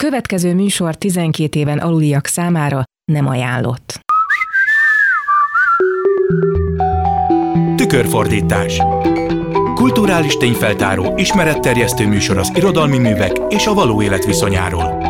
következő műsor 12 éven aluliak számára nem ajánlott. Tükörfordítás Kulturális tényfeltáró, ismeretterjesztő műsor az irodalmi művek és a való élet viszonyáról.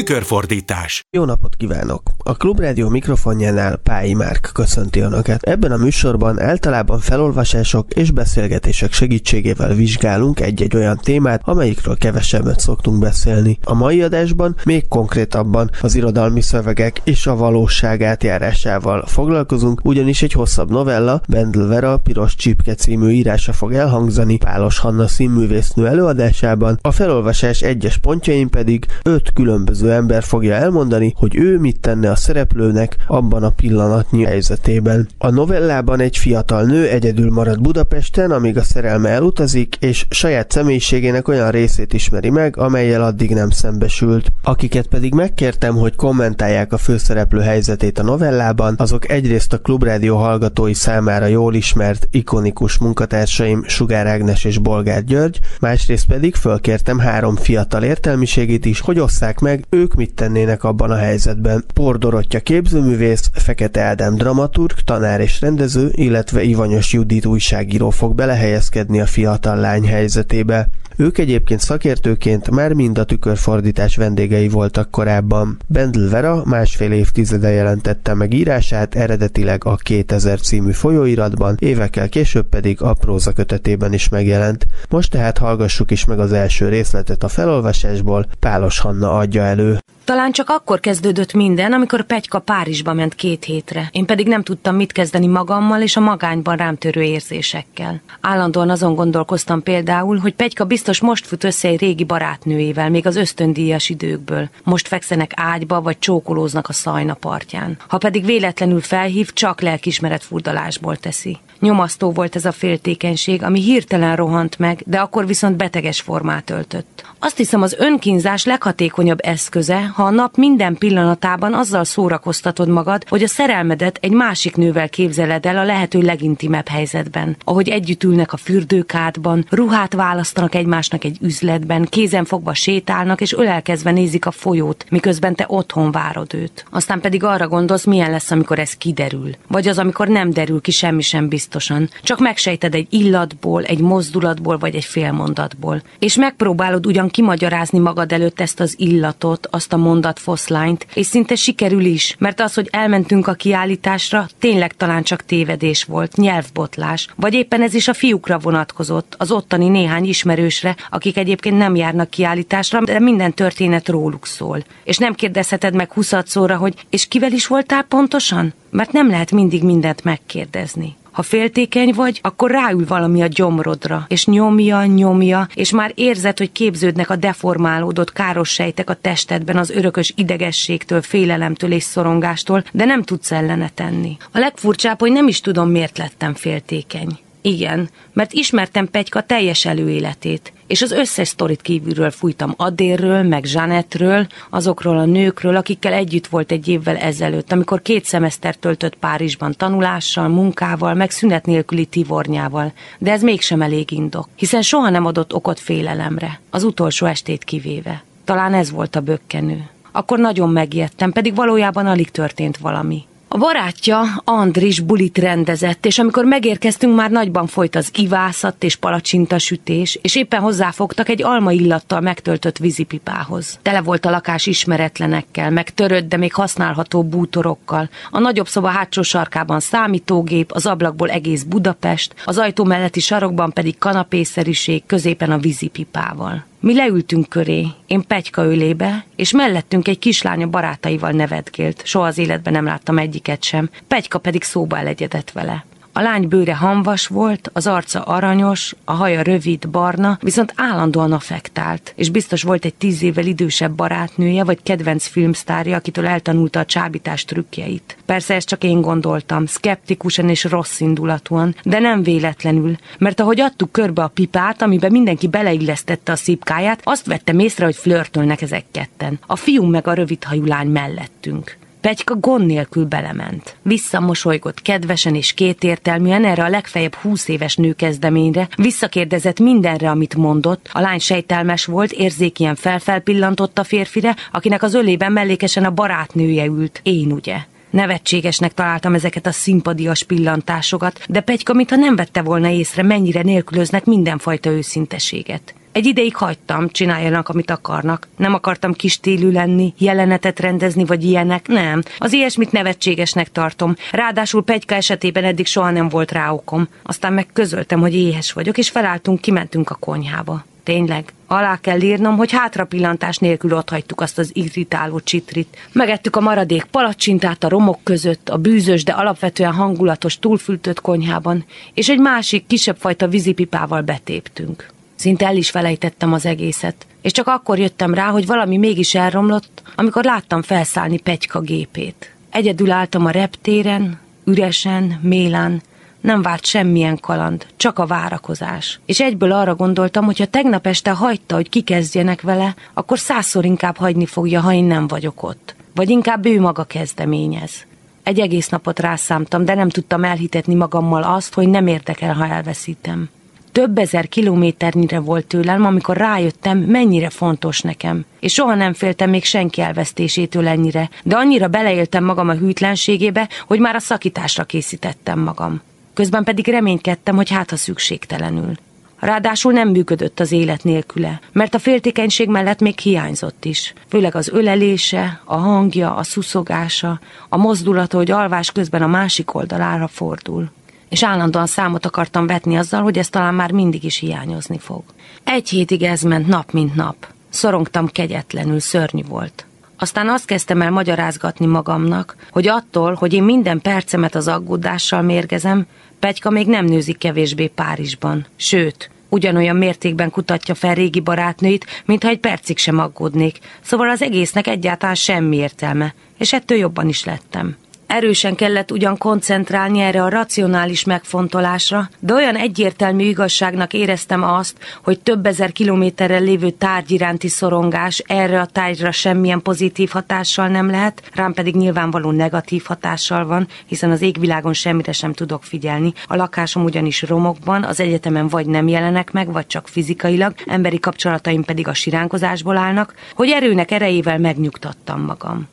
Tükörfordítás. Jó napot kívánok! A Klubrádió mikrofonjánál Pályi Márk köszönti Önöket. Ebben a műsorban általában felolvasások és beszélgetések segítségével vizsgálunk egy-egy olyan témát, amelyikről kevesebbet szoktunk beszélni. A mai adásban még konkrétabban az irodalmi szövegek és a valóság átjárásával foglalkozunk, ugyanis egy hosszabb novella, Bendel Vera Piros Csipke című írása fog elhangzani Pálos Hanna színművésznő előadásában, a felolvasás egyes pontjain pedig öt különböző ember fogja elmondani, hogy ő mit tenne a szereplőnek abban a pillanatnyi helyzetében. A novellában egy fiatal nő egyedül marad Budapesten, amíg a szerelme elutazik, és saját személyiségének olyan részét ismeri meg, amelyel addig nem szembesült. Akiket pedig megkértem, hogy kommentálják a főszereplő helyzetét a novellában, azok egyrészt a Klubrádió hallgatói számára jól ismert, ikonikus munkatársaim Sugár Ágnes és Bolgár György, másrészt pedig fölkértem három fiatal értelmiségét is, hogy osszák meg, ő ők mit tennének abban a helyzetben. Por képzőművész, Fekete Ádám dramaturg, tanár és rendező, illetve Ivanyos Judit újságíró fog belehelyezkedni a fiatal lány helyzetébe. Ők egyébként szakértőként már mind a tükörfordítás vendégei voltak korábban. Bendel Vera másfél évtizede jelentette meg írását, eredetileg a 2000 című folyóiratban, évekkel később pedig a próza kötetében is megjelent. Most tehát hallgassuk is meg az első részletet a felolvasásból, Pálos Hanna adja elő. Talán csak akkor kezdődött minden, amikor Pegyka Párizsba ment két hétre. Én pedig nem tudtam mit kezdeni magammal és a magányban rám törő érzésekkel. Állandóan azon gondolkoztam például, hogy Pegyka biztos most fut össze egy régi barátnőjével, még az ösztöndíjas időkből. Most fekszenek ágyba, vagy csókolóznak a szajna partján. Ha pedig véletlenül felhív, csak lelkismeret furdalásból teszi. Nyomasztó volt ez a féltékenység, ami hirtelen rohant meg, de akkor viszont beteges formát öltött. Azt hiszem az önkínzás leghatékonyabb eszköze, ha a nap minden pillanatában azzal szórakoztatod magad, hogy a szerelmedet egy másik nővel képzeled el a lehető legintimebb helyzetben. Ahogy együtt ülnek a fürdőkádban, ruhát választanak egymásnak egy üzletben, kézen fogva sétálnak és ölelkezve nézik a folyót, miközben te otthon várod őt. Aztán pedig arra gondolsz, milyen lesz, amikor ez kiderül. Vagy az, amikor nem derül ki semmi sem biztosan. Csak megsejted egy illatból, egy mozdulatból vagy egy félmondatból. És megpróbálod ugyan kimagyarázni magad előtt ezt az illatot, azt a mondat foszlányt, és szinte sikerül is, mert az, hogy elmentünk a kiállításra, tényleg talán csak tévedés volt, nyelvbotlás, vagy éppen ez is a fiúkra vonatkozott, az ottani néhány ismerősre, akik egyébként nem járnak kiállításra, de minden történet róluk szól. És nem kérdezheted meg huszadszóra, hogy és kivel is voltál pontosan? Mert nem lehet mindig mindent megkérdezni. Ha féltékeny vagy, akkor ráül valami a gyomrodra, és nyomja, nyomja, és már érzed, hogy képződnek a deformálódott káros sejtek a testedben az örökös idegességtől, félelemtől és szorongástól, de nem tudsz ellene tenni. A legfurcsább, hogy nem is tudom, miért lettem féltékeny. Igen, mert ismertem Pegyka teljes előéletét, és az összes sztorit kívülről fújtam Adérről, meg Zsanettről, azokról a nőkről, akikkel együtt volt egy évvel ezelőtt, amikor két szemeszter töltött Párizsban tanulással, munkával, meg szünet nélküli tivornyával. De ez mégsem elég indok, hiszen soha nem adott okot félelemre, az utolsó estét kivéve. Talán ez volt a bökkenő. Akkor nagyon megijedtem, pedig valójában alig történt valami. A barátja Andris bulit rendezett, és amikor megérkeztünk, már nagyban folyt az ivászat és palacsintasütés, és éppen hozzáfogtak egy alma illattal megtöltött vízipipához. Tele volt a lakás ismeretlenekkel, meg törött, de még használható bútorokkal. A nagyobb szoba hátsó sarkában számítógép, az ablakból egész Budapest, az ajtó melletti sarokban pedig kanapészeriség, középen a vízipipával. Mi leültünk köré, én Pegyka ölébe, és mellettünk egy kislánya barátaival nevetgélt. Soha az életben nem láttam egyiket sem. Pegyka pedig szóba elegyedett vele. A lány bőre hamvas volt, az arca aranyos, a haja rövid, barna, viszont állandóan affektált, és biztos volt egy tíz évvel idősebb barátnője, vagy kedvenc filmsztárja, akitől eltanulta a csábítás trükkjeit. Persze ezt csak én gondoltam, szkeptikusan és rossz indulatúan, de nem véletlenül, mert ahogy adtuk körbe a pipát, amiben mindenki beleillesztette a szipkáját, azt vettem észre, hogy flörtölnek ezek ketten. A fiú meg a rövidhajú lány mellettünk. Pegyka gond nélkül belement. Visszamosolygott kedvesen és kétértelműen erre a legfeljebb húsz éves nőkezdeményre, visszakérdezett mindenre, amit mondott, a lány sejtelmes volt, érzékien felfelpillantott a férfire, akinek az ölében mellékesen a barátnője ült. Én ugye. Nevetségesnek találtam ezeket a szimpadias pillantásokat, de Pegyka mintha nem vette volna észre, mennyire nélkülöznek mindenfajta őszinteséget. Egy ideig hagytam, csináljanak, amit akarnak. Nem akartam kistélű lenni, jelenetet rendezni, vagy ilyenek, nem. Az ilyesmit nevetségesnek tartom. Ráadásul Pegyka esetében eddig soha nem volt rá okom. Aztán meg közöltem, hogy éhes vagyok, és felálltunk, kimentünk a konyhába. Tényleg, alá kell írnom, hogy hátrapillantás nélkül ott hagytuk azt az irritáló csitrit. Megettük a maradék palacsintát a romok között, a bűzös, de alapvetően hangulatos túlfültött konyhában, és egy másik, kisebb fajta vízipipával betéptünk. Szinte el is felejtettem az egészet, és csak akkor jöttem rá, hogy valami mégis elromlott, amikor láttam felszállni Pegyka gépét. Egyedül álltam a reptéren, üresen, mélán, nem várt semmilyen kaland, csak a várakozás. És egyből arra gondoltam, hogy ha tegnap este hagyta, hogy kikezdjenek vele, akkor százszor inkább hagyni fogja, ha én nem vagyok ott. Vagy inkább ő maga kezdeményez. Egy egész napot rászámtam, de nem tudtam elhitetni magammal azt, hogy nem érdekel, ha elveszítem. Több ezer kilométernyire volt tőlem, amikor rájöttem, mennyire fontos nekem. És soha nem féltem még senki elvesztésétől ennyire, de annyira beleéltem magam a hűtlenségébe, hogy már a szakításra készítettem magam. Közben pedig reménykedtem, hogy hát ha szükségtelenül. Ráadásul nem működött az élet nélküle, mert a féltékenység mellett még hiányzott is. Főleg az ölelése, a hangja, a szuszogása, a mozdulata, hogy alvás közben a másik oldalára fordul és állandóan számot akartam vetni azzal, hogy ez talán már mindig is hiányozni fog. Egy hétig ez ment nap, mint nap. Szorongtam kegyetlenül, szörnyű volt. Aztán azt kezdtem el magyarázgatni magamnak, hogy attól, hogy én minden percemet az aggódással mérgezem, Pegyka még nem nőzik kevésbé Párizsban. Sőt, ugyanolyan mértékben kutatja fel régi barátnőit, mintha egy percig sem aggódnék. Szóval az egésznek egyáltalán semmi értelme, és ettől jobban is lettem. Erősen kellett ugyan koncentrálni erre a racionális megfontolásra, de olyan egyértelmű igazságnak éreztem azt, hogy több ezer kilométerrel lévő tárgy iránti szorongás erre a tárgyra semmilyen pozitív hatással nem lehet, rám pedig nyilvánvaló negatív hatással van, hiszen az égvilágon semmire sem tudok figyelni. A lakásom ugyanis romokban, az egyetemen vagy nem jelenek meg, vagy csak fizikailag, emberi kapcsolataim pedig a siránkozásból állnak, hogy erőnek erejével megnyugtattam magam.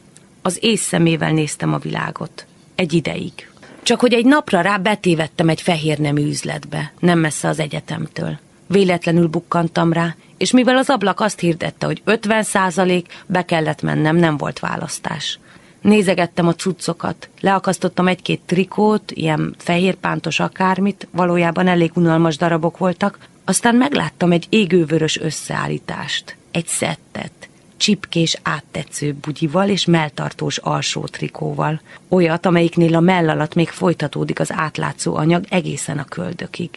Az észszemével néztem a világot. Egy ideig. Csak hogy egy napra rá betévettem egy fehér nemű üzletbe, nem messze az egyetemtől. Véletlenül bukkantam rá, és mivel az ablak azt hirdette, hogy 50 százalék, be kellett mennem, nem volt választás. Nézegettem a cuccokat, leakasztottam egy-két trikót, ilyen fehérpántos akármit, valójában elég unalmas darabok voltak, aztán megláttam egy égővörös összeállítást, egy szettet, csipkés áttetsző bugyival és melltartós alsó trikóval. Olyat, amelyiknél a mell alatt még folytatódik az átlátszó anyag egészen a köldökig.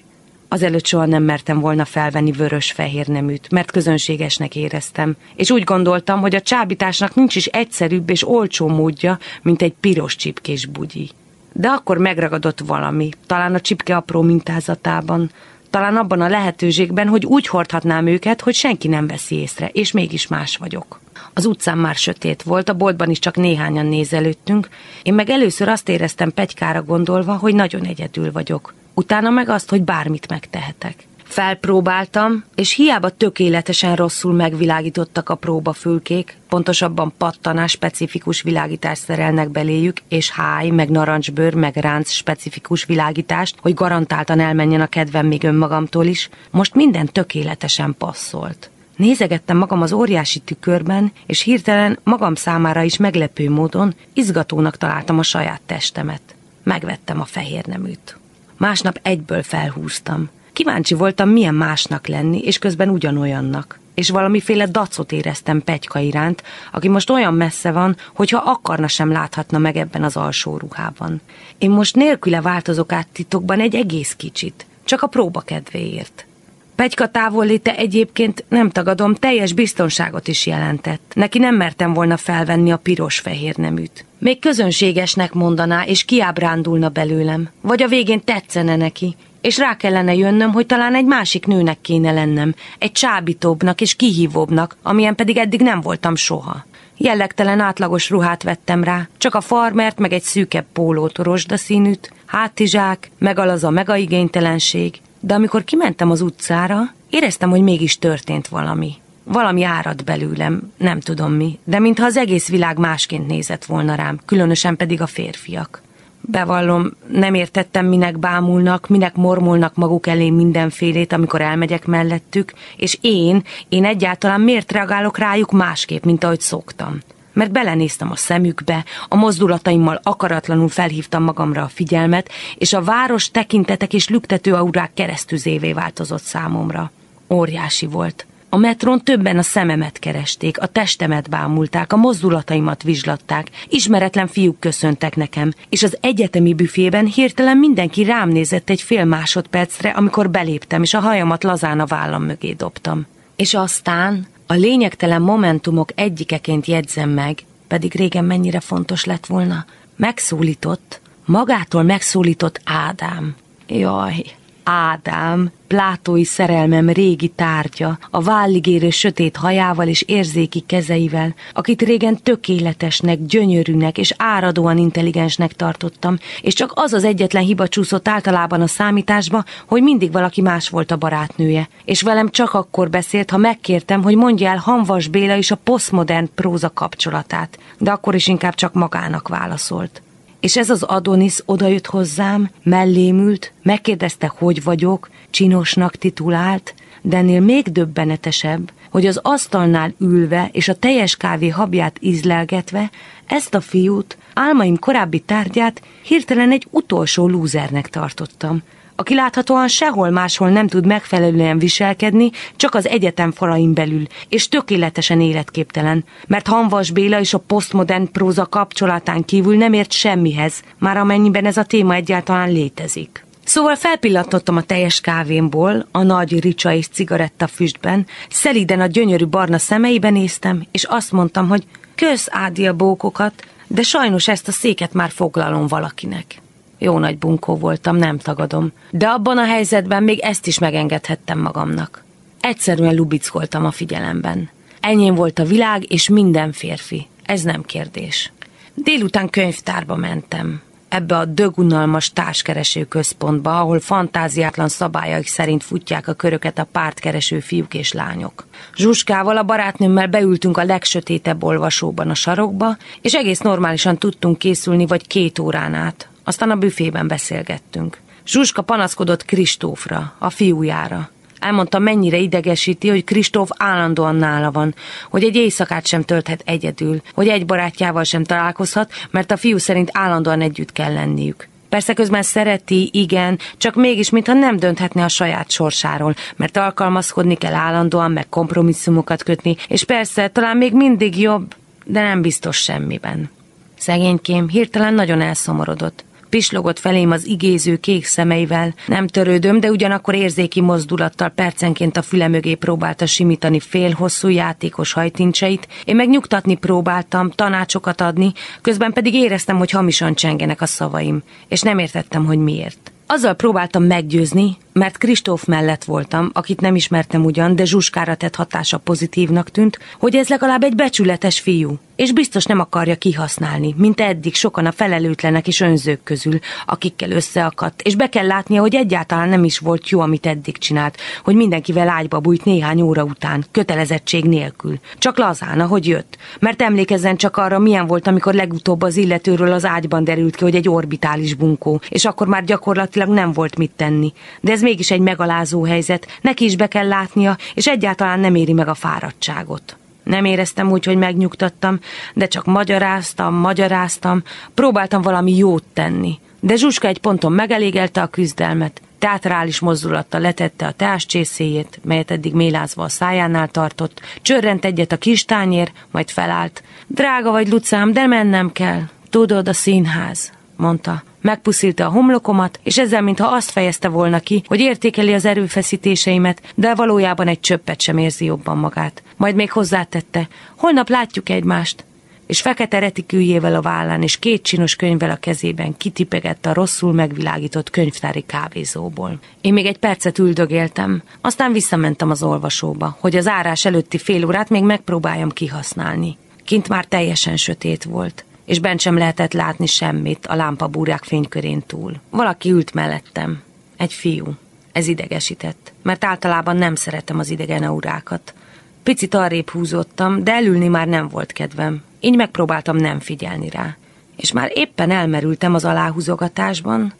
Azelőtt soha nem mertem volna felvenni vörös-fehér neműt, mert közönségesnek éreztem, és úgy gondoltam, hogy a csábításnak nincs is egyszerűbb és olcsó módja, mint egy piros csipkés bugyi. De akkor megragadott valami, talán a csipke apró mintázatában, talán abban a lehetőségben, hogy úgy hordhatnám őket, hogy senki nem veszi észre, és mégis más vagyok. Az utcán már sötét volt, a boltban is csak néhányan nézelődtünk, én meg először azt éreztem Pegykára gondolva, hogy nagyon egyedül vagyok. Utána meg azt, hogy bármit megtehetek. Felpróbáltam, és hiába tökéletesen rosszul megvilágítottak a próbafülkék, pontosabban pattanás specifikus világítást szerelnek beléjük, és háj, meg narancsbőr, meg ránc specifikus világítást, hogy garantáltan elmenjen a kedvem még önmagamtól is, most minden tökéletesen passzolt. Nézegettem magam az óriási tükörben, és hirtelen magam számára is meglepő módon izgatónak találtam a saját testemet. Megvettem a fehér neműt. Másnap egyből felhúztam. Kíváncsi voltam, milyen másnak lenni, és közben ugyanolyannak. És valamiféle dacot éreztem Pegyka iránt, aki most olyan messze van, hogyha akarna sem láthatna meg ebben az alsó ruhában. Én most nélküle változok át titokban egy egész kicsit, csak a próba kedvéért. Pegyka távolléte egyébként, nem tagadom, teljes biztonságot is jelentett. Neki nem mertem volna felvenni a piros-fehér neműt. Még közönségesnek mondaná, és kiábrándulna belőlem. Vagy a végén tetszene neki, és rá kellene jönnöm, hogy talán egy másik nőnek kéne lennem, egy csábítóbbnak és kihívóbbnak, amilyen pedig eddig nem voltam soha. Jellegtelen átlagos ruhát vettem rá, csak a farmert, meg egy szűkebb pólót, rozsdaszínűt, háttizsák, megalaz a megaigénytelenség, de amikor kimentem az utcára, éreztem, hogy mégis történt valami. Valami árad belőlem, nem tudom mi, de mintha az egész világ másként nézett volna rám, különösen pedig a férfiak. Bevallom, nem értettem, minek bámulnak, minek mormolnak maguk elé mindenfélét, amikor elmegyek mellettük, és én, én egyáltalán miért reagálok rájuk másképp, mint ahogy szoktam. Mert belenéztem a szemükbe, a mozdulataimmal akaratlanul felhívtam magamra a figyelmet, és a város tekintetek és lüktető aurák keresztüzévé változott számomra. Óriási volt. A metron többen a szememet keresték, a testemet bámulták, a mozdulataimat vizslatták, ismeretlen fiúk köszöntek nekem, és az egyetemi büfében hirtelen mindenki rám nézett egy fél másodpercre, amikor beléptem, és a hajamat lazán a vállam mögé dobtam. És aztán a lényegtelen momentumok egyikeként jegyzem meg, pedig régen mennyire fontos lett volna, megszólított, magától megszólított Ádám. Jaj, Ádám, plátói szerelmem régi tárgya, a válligérő sötét hajával és érzéki kezeivel, akit régen tökéletesnek, gyönyörűnek és áradóan intelligensnek tartottam, és csak az az egyetlen hiba csúszott általában a számításba, hogy mindig valaki más volt a barátnője, és velem csak akkor beszélt, ha megkértem, hogy mondja el Hanvas Béla és a posztmodern próza kapcsolatát, de akkor is inkább csak magának válaszolt. És ez az Adonis odajött hozzám, mellém ült, megkérdezte, hogy vagyok, csinosnak titulált, de ennél még döbbenetesebb, hogy az asztalnál ülve és a teljes kávé habját ízlelgetve ezt a fiút, álmaim korábbi tárgyát hirtelen egy utolsó lúzernek tartottam, aki láthatóan sehol máshol nem tud megfelelően viselkedni, csak az egyetem falain belül, és tökéletesen életképtelen, mert Hanvas Béla és a posztmodern próza kapcsolatán kívül nem ért semmihez, már amennyiben ez a téma egyáltalán létezik. Szóval felpillantottam a teljes kávémból, a nagy ricsa és cigaretta füstben, szelíden a gyönyörű barna szemeiben néztem, és azt mondtam, hogy kösz ádi bókokat, de sajnos ezt a széket már foglalom valakinek. Jó nagy bunkó voltam, nem tagadom. De abban a helyzetben még ezt is megengedhettem magamnak. Egyszerűen lubickoltam a figyelemben. Enyém volt a világ és minden férfi. Ez nem kérdés. Délután könyvtárba mentem. Ebbe a dögunalmas társkereső központba, ahol fantáziátlan szabályaik szerint futják a köröket a pártkereső fiúk és lányok. Zsuskával, a barátnőmmel beültünk a legsötétebb olvasóban a sarokba, és egész normálisan tudtunk készülni vagy két órán át. Aztán a büfében beszélgettünk. Zsuska panaszkodott Kristófra, a fiújára. Elmondta, mennyire idegesíti, hogy Kristóf állandóan nála van, hogy egy éjszakát sem tölthet egyedül, hogy egy barátjával sem találkozhat, mert a fiú szerint állandóan együtt kell lenniük. Persze közben szereti, igen, csak mégis, mintha nem dönthetne a saját sorsáról, mert alkalmazkodni kell állandóan, meg kompromisszumokat kötni, és persze talán még mindig jobb, de nem biztos semmiben. Szegénykém hirtelen nagyon elszomorodott pislogott felém az igéző kék szemeivel. Nem törődöm, de ugyanakkor érzéki mozdulattal percenként a füle mögé próbálta simítani félhosszú játékos hajtincseit. Én meg nyugtatni próbáltam, tanácsokat adni, közben pedig éreztem, hogy hamisan csengenek a szavaim, és nem értettem, hogy miért. Azzal próbáltam meggyőzni, mert Kristóf mellett voltam, akit nem ismertem ugyan, de Zsuskára tett hatása pozitívnak tűnt, hogy ez legalább egy becsületes fiú, és biztos nem akarja kihasználni, mint eddig sokan a felelőtlenek és önzők közül, akikkel összeakadt, és be kell látnia, hogy egyáltalán nem is volt jó, amit eddig csinált, hogy mindenkivel ágyba bújt néhány óra után, kötelezettség nélkül. Csak lazán, ahogy jött. Mert emlékezzen csak arra, milyen volt, amikor legutóbb az illetőről az ágyban derült ki, hogy egy orbitális bunkó, és akkor már gyakorlatilag nem volt mit tenni. De ez mégis egy megalázó helyzet, neki is be kell látnia, és egyáltalán nem éri meg a fáradtságot. Nem éreztem úgy, hogy megnyugtattam, de csak magyaráztam, magyaráztam, próbáltam valami jót tenni. De Zsuska egy ponton megelégelte a küzdelmet, teatrális mozdulattal letette a teáscsészéjét, melyet eddig mélázva a szájánál tartott, csörrent egyet a kis tányér, majd felállt. Drága vagy, Lucám, de mennem kell. Tudod, a színház, mondta. Megpuszilta a homlokomat, és ezzel mintha azt fejezte volna ki, hogy értékeli az erőfeszítéseimet, de valójában egy csöppet sem érzi jobban magát. Majd még hozzátette, holnap látjuk egymást. és fekete retikűjével a vállán és két csinos könyvvel a kezében kitipegett a rosszul megvilágított könyvtári kávézóból. Én még egy percet üldögéltem, aztán visszamentem az olvasóba, hogy az árás előtti fél órát még megpróbáljam kihasználni. Kint már teljesen sötét volt, és bent sem lehetett látni semmit a lámpabúrák fénykörén túl. Valaki ült mellettem, egy fiú. Ez idegesített, mert általában nem szeretem az idegen aurákat. Picit arrébb húzottam, de elülni már nem volt kedvem. Így megpróbáltam nem figyelni rá. És már éppen elmerültem az aláhúzogatásban,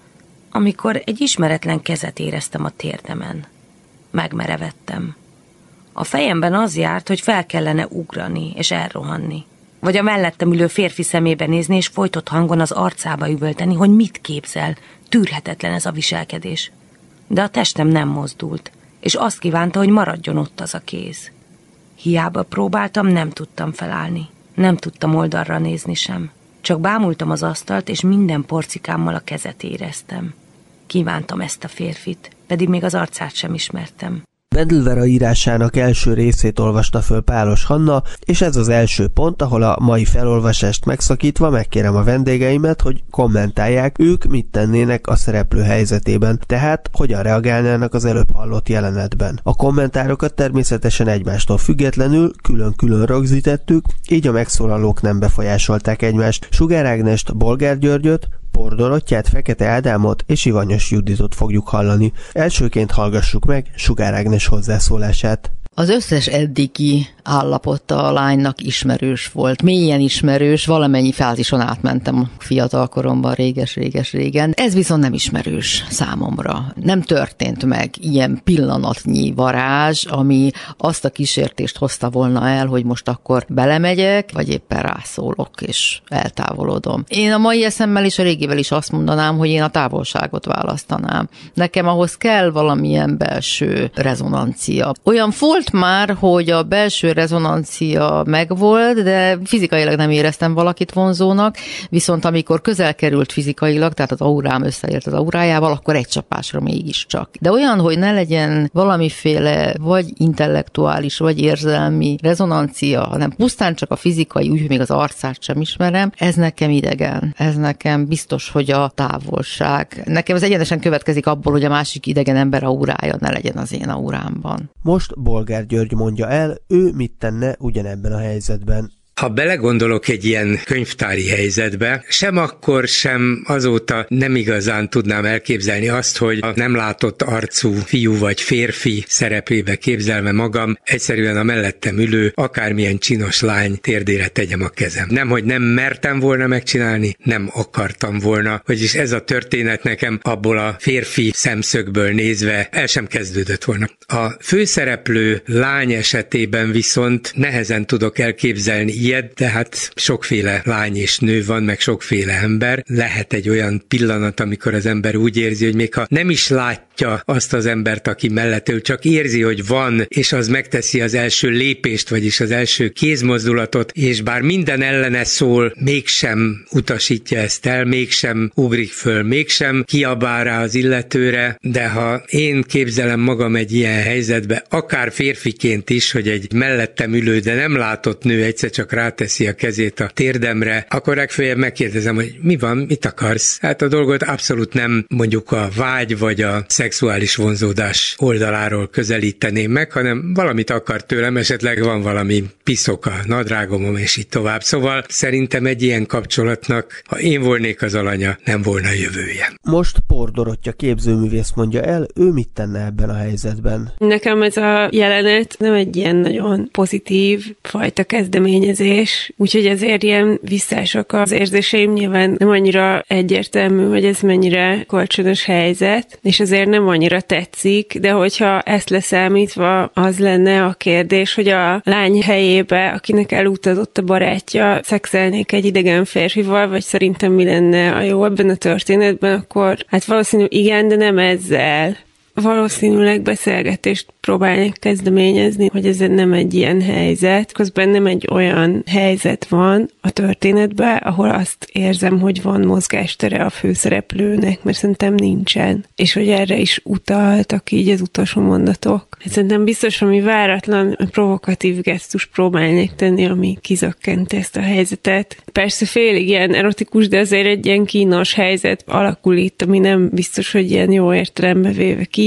amikor egy ismeretlen kezet éreztem a térdemen. Megmerevettem. A fejemben az járt, hogy fel kellene ugrani és elrohanni. Vagy a mellettem ülő férfi szemébe nézni, és folytott hangon az arcába üvölteni, hogy mit képzel. Tűrhetetlen ez a viselkedés. De a testem nem mozdult, és azt kívánta, hogy maradjon ott az a kéz. Hiába próbáltam, nem tudtam felállni. Nem tudtam oldalra nézni sem. Csak bámultam az asztalt, és minden porcikámmal a kezet éreztem. Kívántam ezt a férfit, pedig még az arcát sem ismertem. Mendelvera írásának első részét olvasta föl Pálos Hanna, és ez az első pont, ahol a mai felolvasást megszakítva megkérem a vendégeimet, hogy kommentálják, ők mit tennének a szereplő helyzetében, tehát hogyan reagálnának az előbb hallott jelenetben. A kommentárokat természetesen egymástól függetlenül külön-külön rögzítettük, így a megszólalók nem befolyásolták egymást. Sugár Ágnest, Bolgár Györgyöt, Pordorottyát, Fekete Ádámot és Ivanyos Juditot fogjuk hallani. Elsőként hallgassuk meg Sugár Ágnes hozzászólását. Az összes eddigi állapota a lánynak ismerős volt, mélyen ismerős, valamennyi fázison átmentem fiatal koromban, réges-réges-régen. Ez viszont nem ismerős számomra. Nem történt meg ilyen pillanatnyi varázs, ami azt a kísértést hozta volna el, hogy most akkor belemegyek, vagy éppen rászólok, és eltávolodom. Én a mai eszemmel és a régivel is azt mondanám, hogy én a távolságot választanám. Nekem ahhoz kell valamilyen belső rezonancia. Olyan volt már, hogy a belső rezonancia megvolt, de fizikailag nem éreztem valakit vonzónak, viszont amikor közel került fizikailag, tehát az aurám összeért az aurájával, akkor egy csapásra mégiscsak. De olyan, hogy ne legyen valamiféle vagy intellektuális, vagy érzelmi rezonancia, hanem pusztán csak a fizikai, úgy, még az arcát sem ismerem, ez nekem idegen. Ez nekem biztos, hogy a távolság. Nekem ez egyenesen következik abból, hogy a másik idegen ember aurája ne legyen az én aurámban. Most Bolgár Bolgár György mondja el, ő mit tenne ugyanebben a helyzetben. Ha belegondolok egy ilyen könyvtári helyzetbe, sem akkor, sem azóta nem igazán tudnám elképzelni azt, hogy a nem látott arcú fiú vagy férfi szerepébe képzelve magam, egyszerűen a mellettem ülő, akármilyen csinos lány térdére tegyem a kezem. Nem, hogy nem mertem volna megcsinálni, nem akartam volna, vagyis ez a történet nekem abból a férfi szemszögből nézve el sem kezdődött volna. A főszereplő lány esetében viszont nehezen tudok elképzelni ilyet, de hát sokféle lány és nő van, meg sokféle ember. Lehet egy olyan pillanat, amikor az ember úgy érzi, hogy még ha nem is látja azt az embert, aki mellett ő csak érzi, hogy van, és az megteszi az első lépést, vagyis az első kézmozdulatot, és bár minden ellene szól, mégsem utasítja ezt el, mégsem ugrik föl, mégsem kiabál rá az illetőre, de ha én képzelem magam egy ilyen helyzetbe, akár férfiként is, hogy egy mellettem ülő, de nem látott nő egyszer csak ráteszi a kezét a térdemre, akkor legfeljebb megkérdezem, hogy mi van, mit akarsz? Hát a dolgot abszolút nem mondjuk a vágy vagy a szexuális vonzódás oldaláról közelíteném meg, hanem valamit akar tőlem, esetleg van valami piszok a nadrágomom, és így tovább. Szóval szerintem egy ilyen kapcsolatnak, ha én volnék az alanya, nem volna jövője. Most Pordorottya képzőművész mondja el, ő mit tenne ebben a helyzetben. Nekem ez a jelenet nem egy ilyen nagyon pozitív fajta kezdeményezés, érzés, úgyhogy ezért ilyen visszások az érzéseim. Nyilván nem annyira egyértelmű, hogy ez mennyire kölcsönös helyzet, és ezért nem annyira tetszik, de hogyha ezt leszámítva az lenne a kérdés, hogy a lány helyébe, akinek elutazott a barátja, szexelnék egy idegen férfival, vagy szerintem mi lenne a jó ebben a történetben, akkor hát valószínű igen, de nem ezzel valószínűleg beszélgetést próbálják kezdeményezni, hogy ez nem egy ilyen helyzet. Közben nem egy olyan helyzet van a történetben, ahol azt érzem, hogy van mozgástere a főszereplőnek, mert szerintem nincsen. És hogy erre is utaltak így az utolsó mondatok. Szerintem biztos, ami váratlan, provokatív gesztus próbálnék tenni, ami kizökkenti ezt a helyzetet. Persze félig ilyen erotikus, de azért egy ilyen kínos helyzet alakul itt, ami nem biztos, hogy ilyen jó értelembe véve kínos.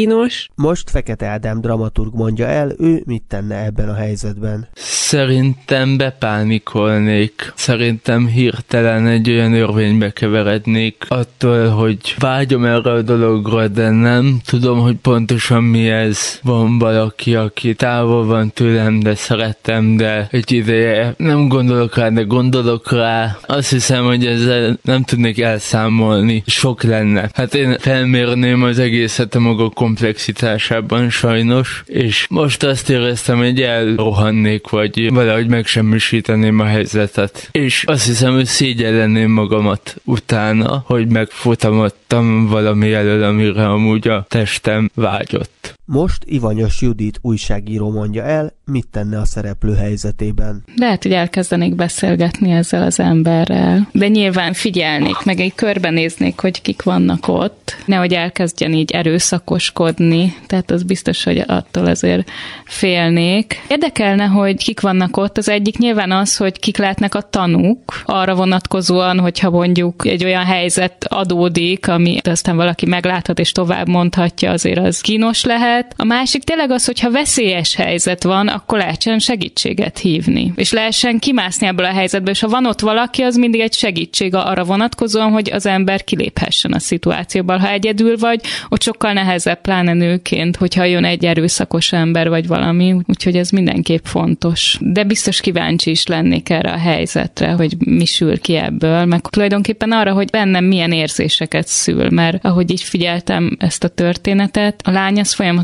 Most Fekete Ádám dramaturg mondja el, ő mit tenne ebben a helyzetben. Szerintem bepánikolnék. Szerintem hirtelen egy olyan örvénybe keverednék attól, hogy vágyom erre a dologra, de nem tudom, hogy pontosan mi ez. Van valaki, aki távol van tőlem, de szeretem, de egy ideje nem gondolok rá, de gondolok rá. Azt hiszem, hogy ezzel nem tudnék elszámolni. Sok lenne. Hát én felmérném az egészet a maga komplexitásában sajnos, és most azt éreztem, hogy elrohannék, vagy valahogy megsemmisíteném a helyzetet. És azt hiszem, hogy szégyellenném magamat utána, hogy megfutamodtam valami elől, amire amúgy a testem vágyott. Most Ivanyos Judit újságíró mondja el, mit tenne a szereplő helyzetében. Lehet, hogy elkezdenék beszélgetni ezzel az emberrel, de nyilván figyelnék, meg egy körbenéznék, hogy kik vannak ott, nehogy elkezdjen így erőszakoskodni, tehát az biztos, hogy attól azért félnék. Érdekelne, hogy kik vannak ott, az egyik nyilván az, hogy kik lehetnek a tanúk, arra vonatkozóan, hogyha mondjuk egy olyan helyzet adódik, ami aztán valaki megláthat és tovább mondhatja, azért az kínos lehet. A másik tényleg az, hogyha veszélyes helyzet van, akkor lehessen segítséget hívni. És lehessen kimászni ebből a helyzetből, és ha van ott valaki, az mindig egy segítség arra vonatkozóan, hogy az ember kiléphessen a szituációból. Ha egyedül vagy, ott sokkal nehezebb, pláne nőként, hogyha jön egy erőszakos ember vagy valami, úgyhogy ez mindenképp fontos. De biztos kíváncsi is lennék erre a helyzetre, hogy mi sül ki ebből, meg tulajdonképpen arra, hogy bennem milyen érzéseket szül, mert ahogy így figyeltem ezt a történetet, a lány az folyamatosan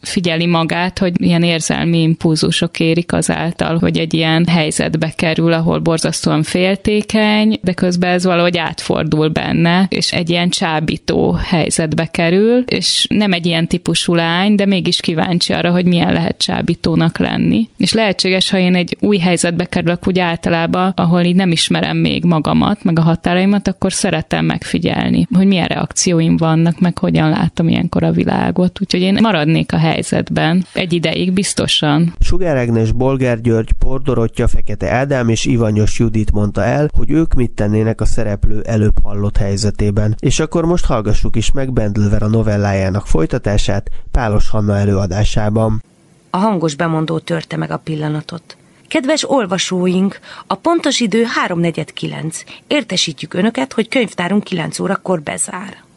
figyeli magát, hogy ilyen érzelmi impulzusok érik azáltal, hogy egy ilyen helyzetbe kerül, ahol borzasztóan féltékeny, de közben ez valahogy átfordul benne, és egy ilyen csábító helyzetbe kerül, és nem egy ilyen típusú lány, de mégis kíváncsi arra, hogy milyen lehet csábítónak lenni. És lehetséges, ha én egy új helyzetbe kerülök úgy általában, ahol így nem ismerem még magamat, meg a határaimat, akkor szeretem megfigyelni, hogy milyen reakcióim vannak, meg hogyan látom ilyenkor a világot. Úgyhogy én maradnék a helyzetben. Egy ideig biztosan. Sugár Ágnes, Bolgár György, Pordorottya, Fekete Ádám és Ivanyos Judit mondta el, hogy ők mit tennének a szereplő előbb hallott helyzetében. És akkor most hallgassuk is meg Bendlver a novellájának folytatását Pálos Hanna előadásában. A hangos bemondó törte meg a pillanatot. Kedves olvasóink, a pontos idő 3.49. Értesítjük Önöket, hogy könyvtárunk 9 órakor bezár.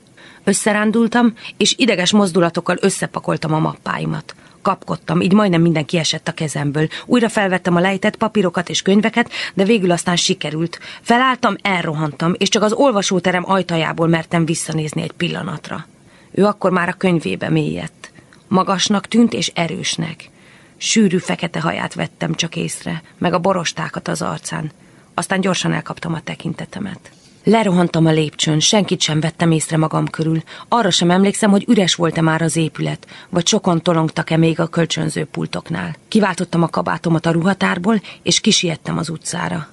Összerándultam, és ideges mozdulatokkal összepakoltam a mappáimat. Kapkodtam, így majdnem minden kiesett a kezemből. Újra felvettem a lejtett papírokat és könyveket, de végül aztán sikerült. Felálltam, elrohantam, és csak az olvasóterem ajtajából mertem visszanézni egy pillanatra. Ő akkor már a könyvébe mélyedt. Magasnak tűnt és erősnek. Sűrű fekete haját vettem csak észre, meg a borostákat az arcán. Aztán gyorsan elkaptam a tekintetemet. Lerohantam a lépcsőn, senkit sem vettem észre magam körül. Arra sem emlékszem, hogy üres volt-e már az épület, vagy sokan tolongtak-e még a kölcsönző pultoknál. Kiváltottam a kabátomat a ruhatárból, és kisiettem az utcára.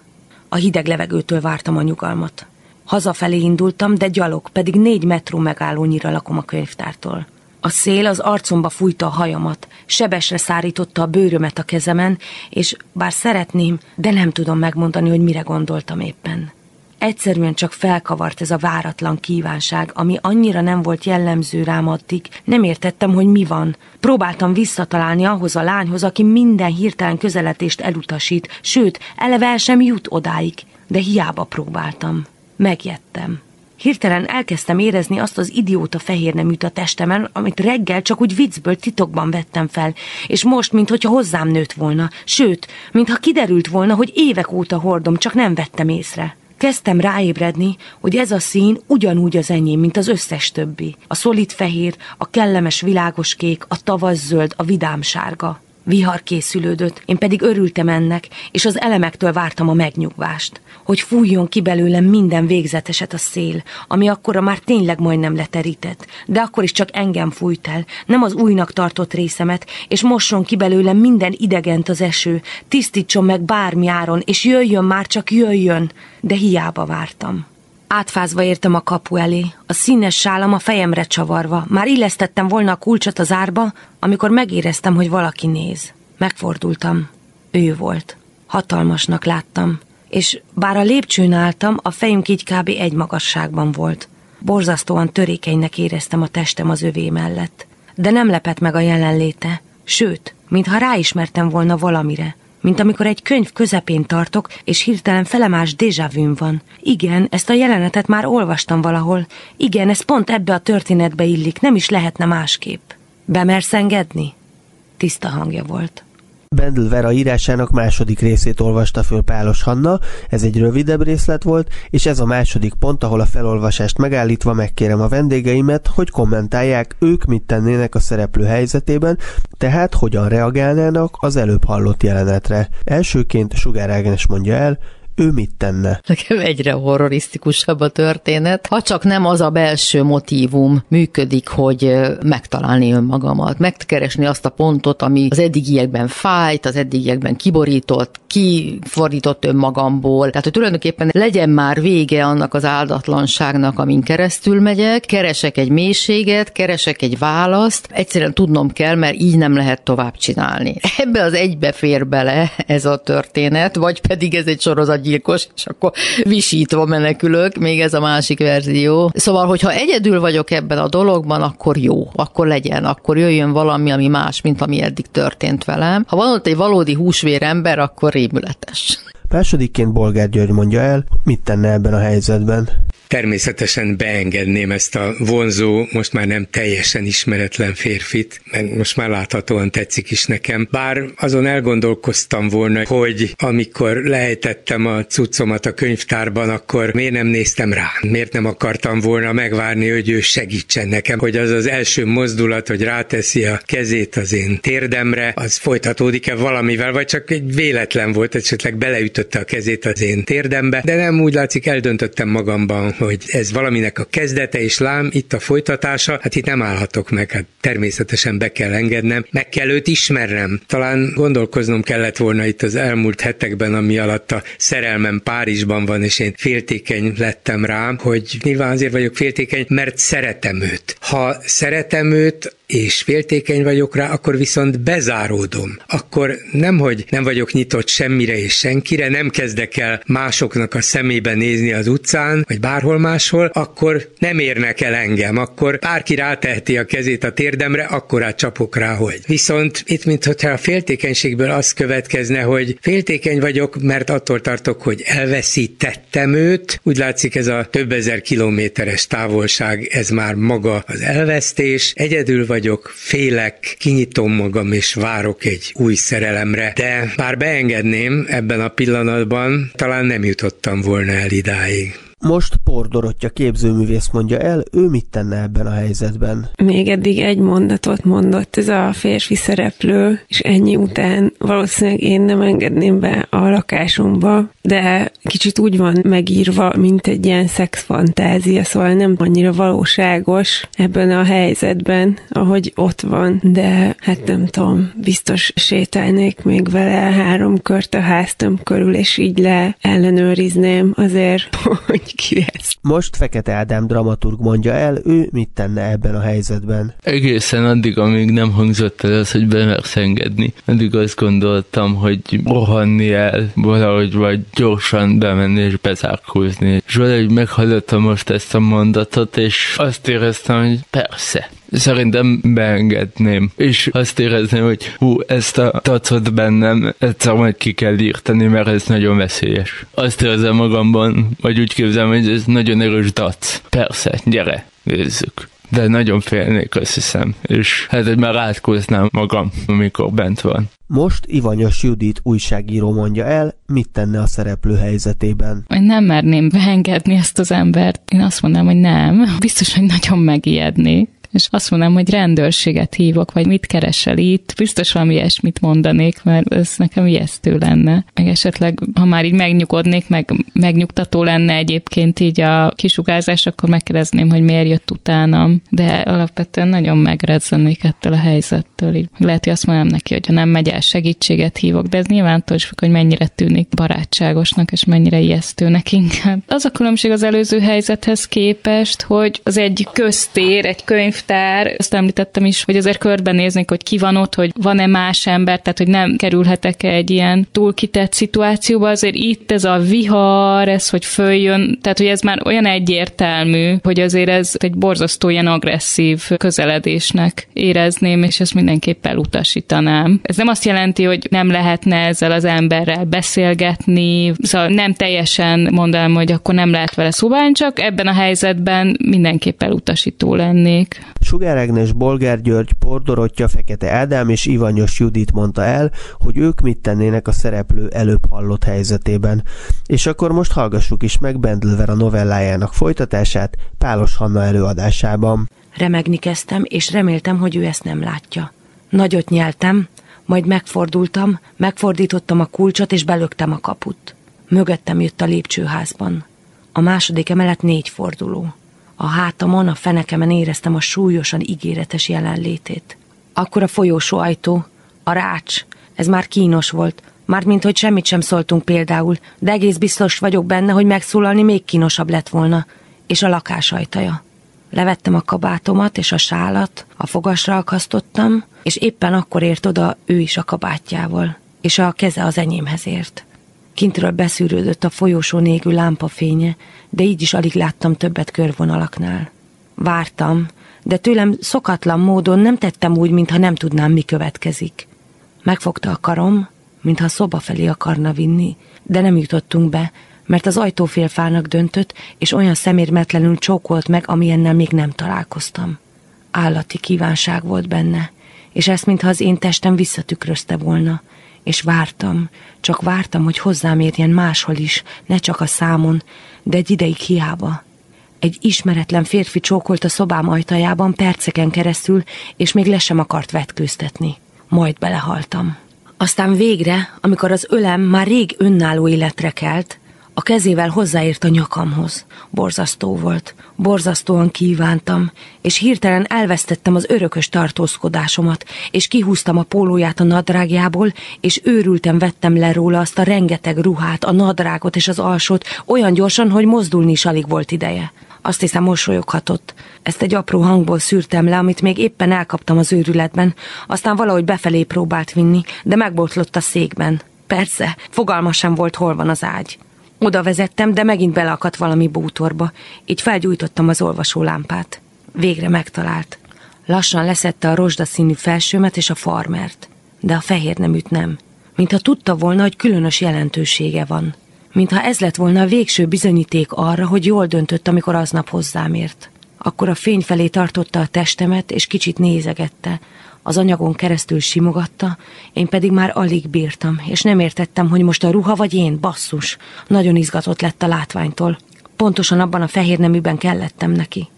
A hideg levegőtől vártam a nyugalmat. Hazafelé indultam, de gyalog, pedig négy metró megállónyira lakom a könyvtártól. A szél az arcomba fújta a hajamat, sebesre szárította a bőrömet a kezemen, és bár szeretném, de nem tudom megmondani, hogy mire gondoltam éppen. Egyszerűen csak felkavart ez a váratlan kívánság, ami annyira nem volt jellemző rám addig, nem értettem, hogy mi van. Próbáltam visszatalálni ahhoz a lányhoz, aki minden hirtelen közeletést elutasít, sőt, eleve el sem jut odáig, de hiába próbáltam. Megjettem. Hirtelen elkezdtem érezni azt az idióta fehér neműt a testemen, amit reggel csak úgy viccből titokban vettem fel, és most, mintha hozzám nőtt volna, sőt, mintha kiderült volna, hogy évek óta hordom, csak nem vettem észre. Kezdtem ráébredni, hogy ez a szín ugyanúgy az enyém, mint az összes többi. A szolid fehér, a kellemes világos kék, a tavasz zöld, a vidám sárga. Vihar készülődött, én pedig örültem ennek, és az elemektől vártam a megnyugvást. Hogy fújjon ki belőlem minden végzeteset a szél, ami akkora már tényleg majdnem leterített, de akkor is csak engem fújt el, nem az újnak tartott részemet, és mosson ki belőlem minden idegent az eső, tisztítson meg bármi áron, és jöjjön már, csak jöjjön, de hiába vártam. Átfázva értem a kapu elé, a színes sálam a fejemre csavarva. Már illesztettem volna a kulcsot az árba, amikor megéreztem, hogy valaki néz. Megfordultam. Ő volt. Hatalmasnak láttam. És bár a lépcsőn álltam, a fejünk így kb. egy magasságban volt. Borzasztóan törékenynek éreztem a testem az övé mellett. De nem lepett meg a jelenléte. Sőt, mintha ráismertem volna valamire – mint amikor egy könyv közepén tartok, és hirtelen felemás déjavűm van. Igen, ezt a jelenetet már olvastam valahol. Igen, ez pont ebbe a történetbe illik, nem is lehetne másképp. Bemersz engedni? Tiszta hangja volt. Bendel Vera írásának második részét olvasta föl Pálos Hanna, ez egy rövidebb részlet volt, és ez a második pont, ahol a felolvasást megállítva megkérem a vendégeimet, hogy kommentálják, ők mit tennének a szereplő helyzetében, tehát hogyan reagálnának az előbb hallott jelenetre. Elsőként Sugár Ágnes mondja el, ő mit tenne? Nekem egyre horrorisztikusabb a történet. Ha csak nem az a belső motívum működik, hogy megtalálni önmagamat, megkeresni azt a pontot, ami az eddigiekben fájt, az eddigiekben kiborított, kifordított önmagamból. Tehát, hogy tulajdonképpen legyen már vége annak az áldatlanságnak, amin keresztül megyek, keresek egy mélységet, keresek egy választ, egyszerűen tudnom kell, mert így nem lehet tovább csinálni. Ebbe az egybe fér bele ez a történet, vagy pedig ez egy sorozat gyilkos, és akkor visítva menekülök, még ez a másik verzió. Szóval, hogyha egyedül vagyok ebben a dologban, akkor jó, akkor legyen, akkor jöjjön valami, ami más, mint ami eddig történt velem. Ha van ott egy valódi húsvér ember, akkor rémületes. Másodikként Bolgár György mondja el, mit tenne ebben a helyzetben. Természetesen beengedném ezt a vonzó, most már nem teljesen ismeretlen férfit, mert most már láthatóan tetszik is nekem. Bár azon elgondolkoztam volna, hogy amikor lejtettem a cuccomat a könyvtárban, akkor miért nem néztem rá? Miért nem akartam volna megvárni, hogy ő segítsen nekem, hogy az az első mozdulat, hogy ráteszi a kezét az én térdemre, az folytatódik-e valamivel, vagy csak egy véletlen volt, esetleg beleütötte a kezét az én térdembe, de nem úgy látszik, eldöntöttem magamban, hogy ez valaminek a kezdete, és lám, itt a folytatása, hát itt nem állhatok meg, hát természetesen be kell engednem, meg kell őt ismernem. Talán gondolkoznom kellett volna itt az elmúlt hetekben, ami alatt a szerelmem Párizsban van, és én féltékeny lettem rá, hogy nyilván azért vagyok féltékeny, mert szeretem őt. Ha szeretem őt, és féltékeny vagyok rá, akkor viszont bezáródom. Akkor nem, hogy nem vagyok nyitott semmire és senkire, nem kezdek el másoknak a szemébe nézni az utcán, vagy bárhol máshol, akkor nem érnek el engem, akkor bárki ráteheti a kezét a térdemre, akkor át csapok rá, hogy. Viszont itt, mintha a féltékenységből az következne, hogy féltékeny vagyok, mert attól tartok, hogy elveszítettem őt. Úgy látszik ez a több ezer kilométeres távolság, ez már maga az elvesztés. Egyedül vagy vagyok, félek, kinyitom magam és várok egy új szerelemre, de bár beengedném ebben a pillanatban, talán nem jutottam volna el idáig. Most Pordorottya képzőművész mondja el, ő mit tenne ebben a helyzetben. Még eddig egy mondatot mondott ez a férfi szereplő, és ennyi után valószínűleg én nem engedném be a lakásomba, de kicsit úgy van megírva, mint egy ilyen szexfantázia, szóval nem annyira valóságos ebben a helyzetben, ahogy ott van, de hát nem tudom, biztos sétálnék még vele három kört a háztöm körül, és így le ellenőrizném azért, hogy ki ez. Most Fekete Ádám dramaturg mondja el, ő mit tenne ebben a helyzetben. Egészen addig, amíg nem hangzott el az, hogy bemersz engedni, addig azt gondoltam, hogy rohanni el valahogy, vagy gyorsan bemenni és bezárkózni. És valahogy meghallottam most ezt a mondatot, és azt éreztem, hogy persze, Szerintem beengedném. És azt érezném, hogy hú, ezt a tacot bennem egyszer majd ki kell írtani, mert ez nagyon veszélyes. Azt érzem magamban, vagy úgy képzelem, hogy ez nagyon erős dac. Persze, gyere, nézzük de nagyon félnék, azt hiszem, és hát hogy már átkoznám magam, amikor bent van. Most Ivanyos Judit újságíró mondja el, mit tenne a szereplő helyzetében. Én nem merném beengedni ezt az embert. Én azt mondanám, hogy nem. Biztos, hogy nagyon megijednék És azt mondom, hogy rendőrséget hívok, vagy mit keresel itt, biztos valami ilyesmit mondanék, mert ez nekem ijesztő lenne. Meg esetleg, ha már így megnyugodnék, meg megnyugtató lenne egyébként így a kisugázás, akkor megkérdezném, hogy miért jött utánam. De alapvetően nagyon megrezzenék ettől a helyzettől. Így lehet, hogy azt mondom neki, hogy ha nem megy el, segítséget hívok, de ez nyilván is függ, hogy mennyire tűnik barátságosnak, és mennyire ijesztőnek inkább. Az a különbség az előző helyzethez képest, hogy az egy köztér, egy könyvtár, azt említettem is, hogy azért körbenéznék, hogy ki van ott, hogy van-e más ember, tehát hogy nem kerülhetek -e egy ilyen túlkitett szituációba, azért itt ez a vihar, ez, hogy följön, tehát hogy ez már olyan egyértelmű, hogy azért ez egy borzasztó ilyen agresszív közeledésnek érezném, és ezt mindenképp elutasítanám. Ez nem azt jelenti, hogy nem lehetne ezzel az emberrel beszélgetni, szóval nem teljesen mondanám, hogy akkor nem lehet vele szóban, csak ebben a helyzetben mindenképp elutasító lennék. Sugár Ágnes, Bolgár György, Pordorottya, Fekete Ádám és Ivanyos Judit mondta el, hogy ők mit tennének a szereplő előbb hallott helyzetében. És akkor most hallgassuk is meg Bendlver a novellájának folytatását Pálos Hanna előadásában. Remegni kezdtem, és reméltem, hogy ő ezt nem látja. Nagyot nyeltem, majd megfordultam, megfordítottam a kulcsot, és belöktem a kaput. Mögöttem jött a lépcsőházban. A második emelet négy forduló. A hátamon, a fenekemen éreztem a súlyosan ígéretes jelenlétét. Akkor a folyósó ajtó, a rács, ez már kínos volt, Mármint, hogy semmit sem szóltunk például, de egész biztos vagyok benne, hogy megszólalni még kínosabb lett volna. És a lakás ajtaja. Levettem a kabátomat és a sálat, a fogasra akasztottam, és éppen akkor ért oda ő is a kabátjával, és a keze az enyémhez ért. Kintről beszűrődött a folyósó négű lámpafénye, de így is alig láttam többet körvonalaknál. Vártam, de tőlem szokatlan módon nem tettem úgy, mintha nem tudnám, mi következik. Megfogta a karom, mintha a szoba felé akarna vinni, de nem jutottunk be, mert az ajtófélfának döntött, és olyan szemérmetlenül csókolt meg, amilyennel még nem találkoztam. Állati kívánság volt benne, és ezt mintha az én testem visszatükrözte volna, és vártam, csak vártam, hogy hozzám érjen máshol is, ne csak a számon, de egy ideig hiába. Egy ismeretlen férfi csókolt a szobám ajtajában perceken keresztül, és még le sem akart vetkőztetni. Majd belehaltam. Aztán végre, amikor az ölem már rég önálló életre kelt, a kezével hozzáért a nyakamhoz. Borzasztó volt. Borzasztóan kívántam, és hirtelen elvesztettem az örökös tartózkodásomat, és kihúztam a pólóját a nadrágjából, és őrültem vettem le róla azt a rengeteg ruhát, a nadrágot és az alsót, olyan gyorsan, hogy mozdulni is alig volt ideje. Azt hiszem mosolyoghatott. Ezt egy apró hangból szűrtem le, amit még éppen elkaptam az őrületben, aztán valahogy befelé próbált vinni, de megbotlott a székben. Persze, fogalma sem volt, hol van az ágy. Oda vezettem, de megint beleakadt valami bútorba, így felgyújtottam az olvasólámpát. Végre megtalált. Lassan leszette a rozsdaszínű felsőmet és a farmert, de a fehér neműt nem. Mintha tudta volna, hogy különös jelentősége van. Mintha ez lett volna a végső bizonyíték arra, hogy jól döntött, amikor aznap hozzám ért. Akkor a fény felé tartotta a testemet, és kicsit nézegette, az anyagon keresztül simogatta, én pedig már alig bírtam, és nem értettem, hogy most a ruha vagy én, basszus. Nagyon izgatott lett a látványtól. Pontosan abban a fehér neműben kellettem neki.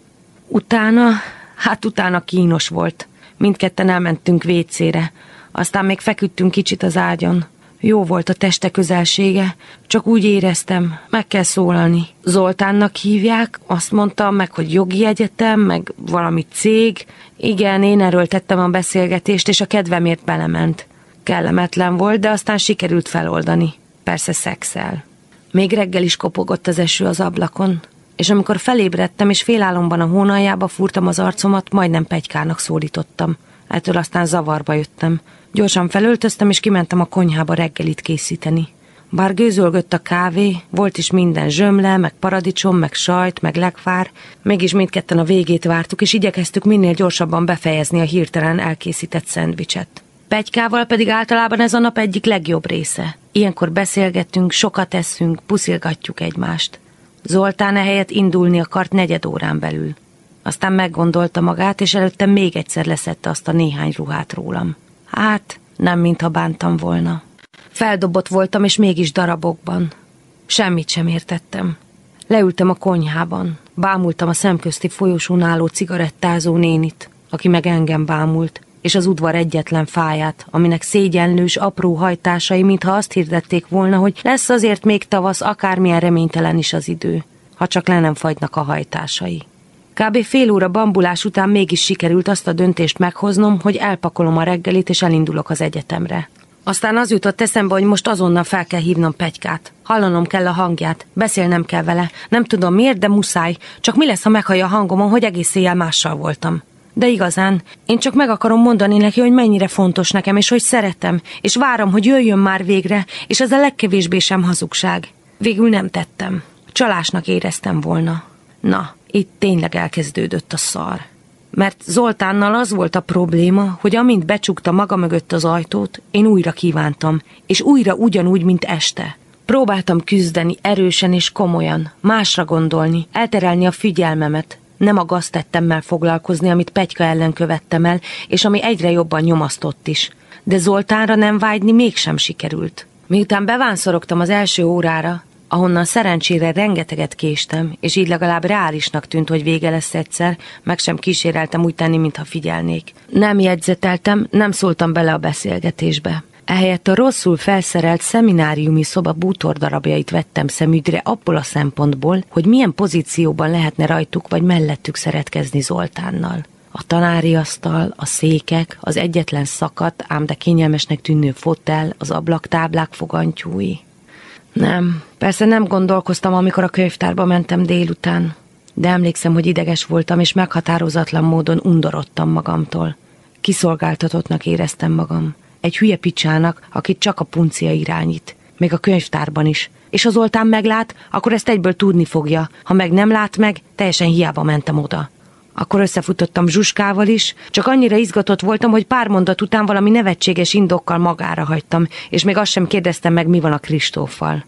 Utána, hát utána kínos volt. Mindketten elmentünk vécére, aztán még feküdtünk kicsit az ágyon. Jó volt a teste közelsége, csak úgy éreztem, meg kell szólalni. Zoltánnak hívják, azt mondta meg, hogy jogi egyetem, meg valami cég. Igen, én erről tettem a beszélgetést, és a kedvemért belement. Kellemetlen volt, de aztán sikerült feloldani. Persze szexel. Még reggel is kopogott az eső az ablakon, és amikor felébredtem, és félálomban a hónaljába fúrtam az arcomat, majdnem pegykának szólítottam. Ettől aztán zavarba jöttem. Gyorsan felöltöztem, és kimentem a konyhába reggelit készíteni. Bár gőzölgött a kávé, volt is minden zsömle, meg paradicsom, meg sajt, meg legfár, mégis mindketten a végét vártuk, és igyekeztük minél gyorsabban befejezni a hirtelen elkészített szendvicset. Pegykával pedig általában ez a nap egyik legjobb része. Ilyenkor beszélgetünk, sokat eszünk, puszilgatjuk egymást. Zoltán ehelyett indulni akart negyed órán belül. Aztán meggondolta magát, és előtte még egyszer leszette azt a néhány ruhát rólam. Hát, nem mintha bántam volna. Feldobott voltam, és mégis darabokban. Semmit sem értettem. Leültem a konyhában. Bámultam a szemközti folyosón álló cigarettázó nénit, aki meg engem bámult, és az udvar egyetlen fáját, aminek szégyenlős, apró hajtásai, mintha azt hirdették volna, hogy lesz azért még tavasz, akármilyen reménytelen is az idő, ha csak le nem fagynak a hajtásai. Kb. fél óra bambulás után mégis sikerült azt a döntést meghoznom, hogy elpakolom a reggelit és elindulok az egyetemre. Aztán az jutott eszembe, hogy most azonnal fel kell hívnom Petykát. Hallanom kell a hangját, beszélnem kell vele. Nem tudom miért, de muszáj. Csak mi lesz, ha meghallja a hangomon, hogy egész éjjel mással voltam. De igazán, én csak meg akarom mondani neki, hogy mennyire fontos nekem, és hogy szeretem, és várom, hogy jöjjön már végre, és ez a legkevésbé sem hazugság. Végül nem tettem. Csalásnak éreztem volna. Na, itt tényleg elkezdődött a szar. Mert Zoltánnal az volt a probléma, hogy amint becsukta maga mögött az ajtót, én újra kívántam, és újra ugyanúgy, mint este. Próbáltam küzdeni erősen és komolyan, másra gondolni, elterelni a figyelmemet, nem a gaztettemmel foglalkozni, amit Pegyka ellen követtem el, és ami egyre jobban nyomasztott is. De Zoltánra nem vágyni mégsem sikerült. Miután bevánszorogtam az első órára, ahonnan szerencsére rengeteget késtem, és így legalább reálisnak tűnt, hogy vége lesz egyszer, meg sem kíséreltem úgy tenni, mintha figyelnék. Nem jegyzeteltem, nem szóltam bele a beszélgetésbe. Ehelyett a rosszul felszerelt szemináriumi szoba bútordarabjait vettem szemügyre abból a szempontból, hogy milyen pozícióban lehetne rajtuk vagy mellettük szeretkezni Zoltánnal. A tanári asztal, a székek, az egyetlen szakadt, ám de kényelmesnek tűnő fotel, az ablaktáblák fogantyúi. Nem, persze nem gondolkoztam, amikor a könyvtárba mentem délután, de emlékszem, hogy ideges voltam, és meghatározatlan módon undorodtam magamtól. Kiszolgáltatottnak éreztem magam. Egy hülye picsának, akit csak a puncia irányít. Még a könyvtárban is. És ha Zoltán meglát, akkor ezt egyből tudni fogja. Ha meg nem lát meg, teljesen hiába mentem oda. Akkor összefutottam Zsuskával is, csak annyira izgatott voltam, hogy pár mondat után valami nevetséges indokkal magára hagytam, és még azt sem kérdeztem meg, mi van a Kristóffal.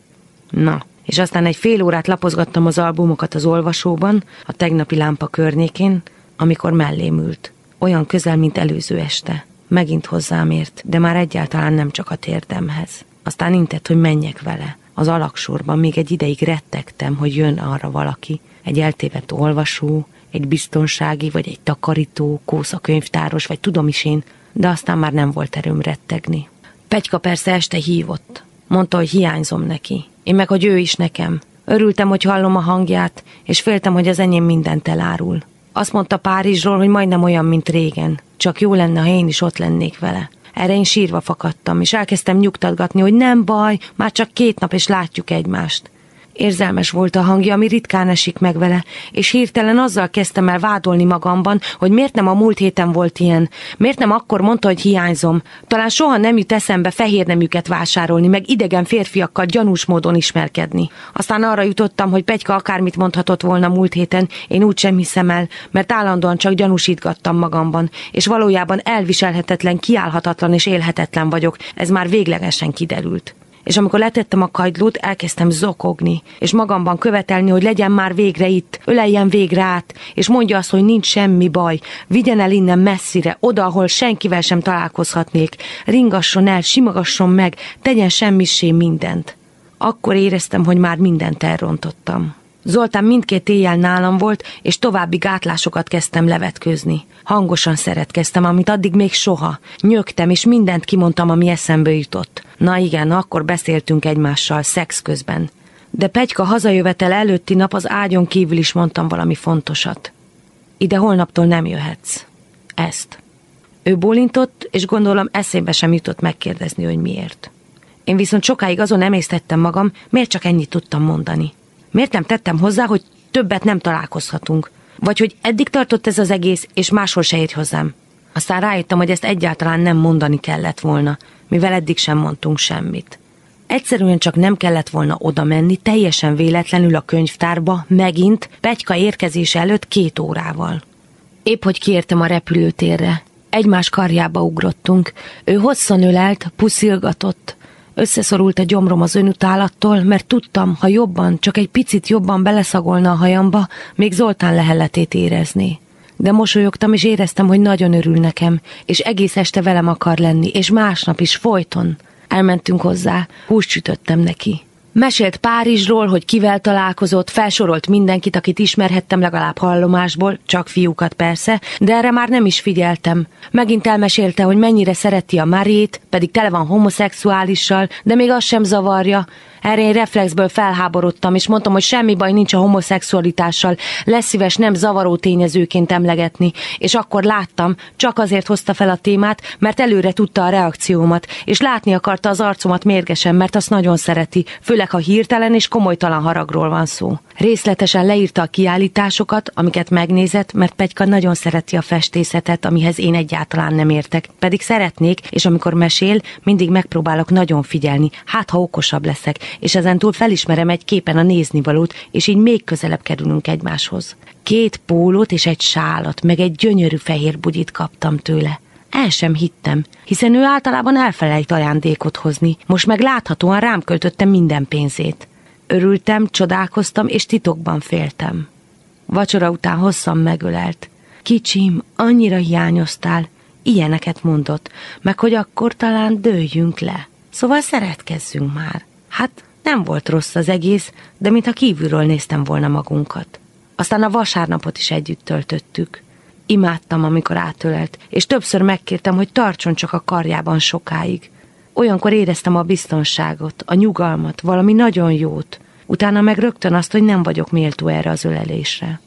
Na, és aztán egy fél órát lapozgattam az albumokat az olvasóban, a tegnapi lámpa környékén, amikor mellém ült. Olyan közel, mint előző este. Megint hozzám ért, de már egyáltalán nem csak a térdemhez. Aztán intett, hogy menjek vele. Az alaksorban még egy ideig rettegtem, hogy jön arra valaki, egy eltévedt olvasó, egy biztonsági, vagy egy takarító, kósza könyvtáros, vagy tudom is én, de aztán már nem volt erőm rettegni. Pegyka persze este hívott. Mondta, hogy hiányzom neki. Én meg, hogy ő is nekem. Örültem, hogy hallom a hangját, és féltem, hogy az enyém mindent elárul. Azt mondta Párizsról, hogy majdnem olyan, mint régen. Csak jó lenne, ha én is ott lennék vele. Erre én sírva fakadtam, és elkezdtem nyugtatgatni, hogy nem baj, már csak két nap, és látjuk egymást. Érzelmes volt a hangja, ami ritkán esik meg vele, és hirtelen azzal kezdtem el vádolni magamban, hogy miért nem a múlt héten volt ilyen, miért nem akkor mondta, hogy hiányzom. Talán soha nem jut eszembe fehér neműket vásárolni, meg idegen férfiakkal gyanús módon ismerkedni. Aztán arra jutottam, hogy Pegyka akármit mondhatott volna múlt héten, én úgy sem hiszem el, mert állandóan csak gyanúsítgattam magamban, és valójában elviselhetetlen, kiállhatatlan és élhetetlen vagyok, ez már véglegesen kiderült és amikor letettem a kagylót, elkezdtem zokogni, és magamban követelni, hogy legyen már végre itt, öleljen végre át, és mondja azt, hogy nincs semmi baj, vigyen el innen messzire, oda, ahol senkivel sem találkozhatnék, ringasson el, simogasson meg, tegyen semmissé mindent. Akkor éreztem, hogy már mindent elrontottam. Zoltán mindkét éjjel nálam volt, és további gátlásokat kezdtem levetkőzni. Hangosan szeretkeztem, amit addig még soha. Nyögtem, és mindent kimondtam, ami eszembe jutott. Na igen, akkor beszéltünk egymással, szex közben. De Pegyka hazajövetel előtti nap az ágyon kívül is mondtam valami fontosat. Ide holnaptól nem jöhetsz. Ezt. Ő bólintott, és gondolom eszébe sem jutott megkérdezni, hogy miért. Én viszont sokáig azon emésztettem magam, miért csak ennyit tudtam mondani. Miért nem tettem hozzá, hogy többet nem találkozhatunk? Vagy hogy eddig tartott ez az egész, és máshol se ért hozzám? Aztán rájöttem, hogy ezt egyáltalán nem mondani kellett volna, mivel eddig sem mondtunk semmit. Egyszerűen csak nem kellett volna oda menni, teljesen véletlenül a könyvtárba, megint, Pegyka érkezése előtt két órával. Épp hogy kiértem a repülőtérre. Egymás karjába ugrottunk. Ő hosszan ölelt, puszilgatott, Összeszorult a gyomrom az önutálattól, mert tudtam, ha jobban, csak egy picit jobban beleszagolna a hajamba, még Zoltán lehelletét érezni. De mosolyogtam, és éreztem, hogy nagyon örül nekem, és egész este velem akar lenni, és másnap is folyton. Elmentünk hozzá, húst sütöttem neki. Mesélt Párizsról, hogy kivel találkozott, felsorolt mindenkit, akit ismerhettem legalább hallomásból, csak fiúkat persze, de erre már nem is figyeltem. Megint elmesélte, hogy mennyire szereti a Marét, pedig tele van homoszexuálissal, de még az sem zavarja. Erre én reflexből felháborodtam, és mondtam, hogy semmi baj nincs a homoszexualitással, lesz szíves nem zavaró tényezőként emlegetni, és akkor láttam, csak azért hozta fel a témát, mert előre tudta a reakciómat, és látni akarta az arcomat mérgesen, mert azt nagyon szereti, főleg ha hirtelen és komolytalan haragról van szó. Részletesen leírta a kiállításokat, amiket megnézett, mert Pegyka nagyon szereti a festészetet, amihez én egyáltalán nem értek. Pedig szeretnék, és amikor mesél, mindig megpróbálok nagyon figyelni, hát ha okosabb leszek, és ezentúl felismerem egy képen a néznivalót, és így még közelebb kerülünk egymáshoz. Két pólót és egy sálat, meg egy gyönyörű fehér bugyit kaptam tőle. El sem hittem, hiszen ő általában elfelejt ajándékot hozni, most meg láthatóan rám költötte minden pénzét. Örültem, csodálkoztam, és titokban féltem. Vacsora után hosszan megölelt. Kicsim, annyira hiányoztál, ilyeneket mondott, meg hogy akkor talán dőljünk le. Szóval szeretkezzünk már. Hát nem volt rossz az egész, de mintha kívülről néztem volna magunkat. Aztán a vasárnapot is együtt töltöttük. Imádtam, amikor átölelt, és többször megkértem, hogy tartson csak a karjában sokáig. Olyankor éreztem a biztonságot, a nyugalmat, valami nagyon jót. Utána meg rögtön azt, hogy nem vagyok méltó erre az ölelésre.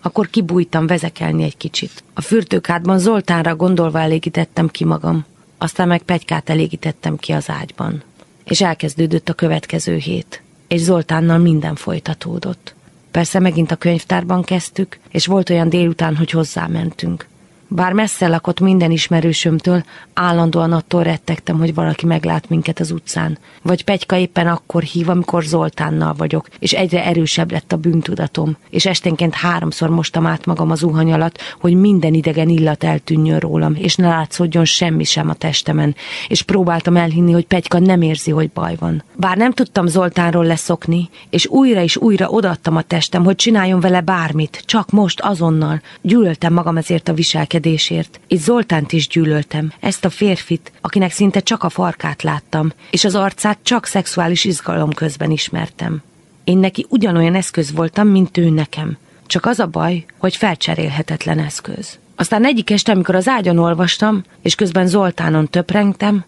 Akkor kibújtam vezekelni egy kicsit. A fürdőkádban Zoltánra gondolva elégítettem ki magam. Aztán meg Pegykát elégítettem ki az ágyban. És elkezdődött a következő hét. És Zoltánnal minden folytatódott. Persze megint a könyvtárban kezdtük, és volt olyan délután, hogy hozzámentünk. Bár messze lakott minden ismerősömtől, állandóan attól rettegtem, hogy valaki meglát minket az utcán. Vagy Pegyka éppen akkor hív, amikor Zoltánnal vagyok, és egyre erősebb lett a bűntudatom, és esténként háromszor mostam át magam az zuhany alatt, hogy minden idegen illat eltűnjön rólam, és ne látszódjon semmi sem a testemen, és próbáltam elhinni, hogy Pegyka nem érzi, hogy baj van. Bár nem tudtam Zoltánról leszokni, és újra és újra odaadtam a testem, hogy csináljon vele bármit, csak most, azonnal. Gyűlöltem magam ezért a viselkedésért viselkedésért. Itt Zoltánt is gyűlöltem, ezt a férfit, akinek szinte csak a farkát láttam, és az arcát csak szexuális izgalom közben ismertem. Én neki ugyanolyan eszköz voltam, mint ő nekem. Csak az a baj, hogy felcserélhetetlen eszköz. Aztán egyik este, amikor az ágyon olvastam, és közben Zoltánon töprengtem,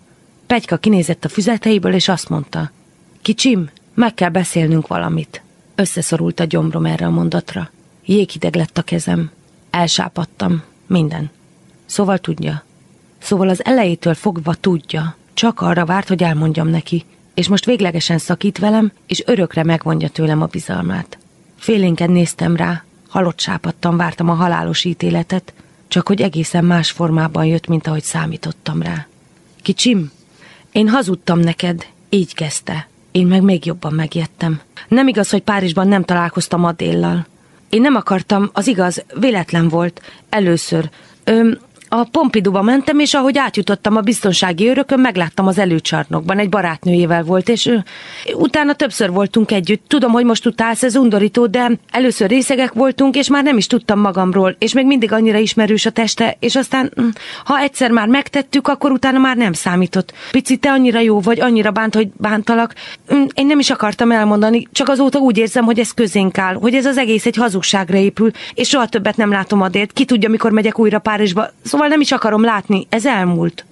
Pegyka kinézett a füzeteiből, és azt mondta, Kicsim, meg kell beszélnünk valamit. Összeszorult a gyomrom erre a mondatra. Jéghideg lett a kezem. Elsápadtam. Minden. Szóval tudja. Szóval az elejétől fogva tudja. Csak arra várt, hogy elmondjam neki. És most véglegesen szakít velem, és örökre megvonja tőlem a bizalmát. Félénken néztem rá, halott sápadtam, vártam a halálos ítéletet, csak hogy egészen más formában jött, mint ahogy számítottam rá. Kicsim, én hazudtam neked, így kezdte. Én meg még jobban megjettem. Nem igaz, hogy Párizsban nem találkoztam Adéllal. Én nem akartam, az igaz, véletlen volt. Először. Öm, a Pompiduba mentem, és ahogy átjutottam a biztonsági örökön, megláttam az előcsarnokban, egy barátnőjével volt, és ő, utána többször voltunk együtt. Tudom, hogy most utálsz, ez undorító, de először részegek voltunk, és már nem is tudtam magamról, és még mindig annyira ismerős a teste, és aztán, hm, ha egyszer már megtettük, akkor utána már nem számított. Pici, te annyira jó vagy, annyira bánt, hogy bántalak. Hm, én nem is akartam elmondani, csak azóta úgy érzem, hogy ez közénk áll, hogy ez az egész egy hazugságra épül, és soha többet nem látom adért. Ki tudja, mikor megyek újra Párizsba. Szóval nem is akarom látni, ez elmúlt.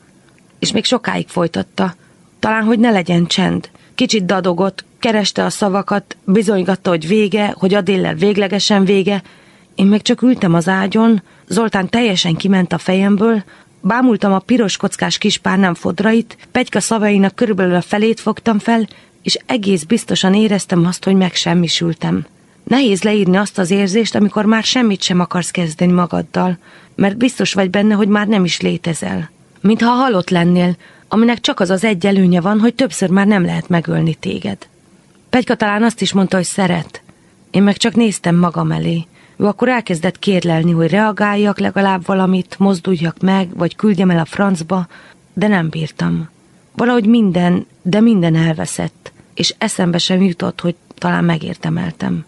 És még sokáig folytatta. Talán, hogy ne legyen csend. Kicsit dadogott, kereste a szavakat, bizonygatta, hogy vége, hogy a déllel véglegesen vége. Én meg csak ültem az ágyon, Zoltán teljesen kiment a fejemből, bámultam a piros kockás kis párnám fodrait, Pegyka szavainak körülbelül a felét fogtam fel, és egész biztosan éreztem azt, hogy megsemmisültem. Nehéz leírni azt az érzést, amikor már semmit sem akarsz kezdeni magaddal, mert biztos vagy benne, hogy már nem is létezel. Mintha halott lennél, aminek csak az az egy előnye van, hogy többször már nem lehet megölni téged. Pegyka talán azt is mondta, hogy szeret. Én meg csak néztem magam elé. Ő akkor elkezdett kérlelni, hogy reagáljak legalább valamit, mozduljak meg, vagy küldjem el a francba, de nem bírtam. Valahogy minden, de minden elveszett, és eszembe sem jutott, hogy talán megértemeltem.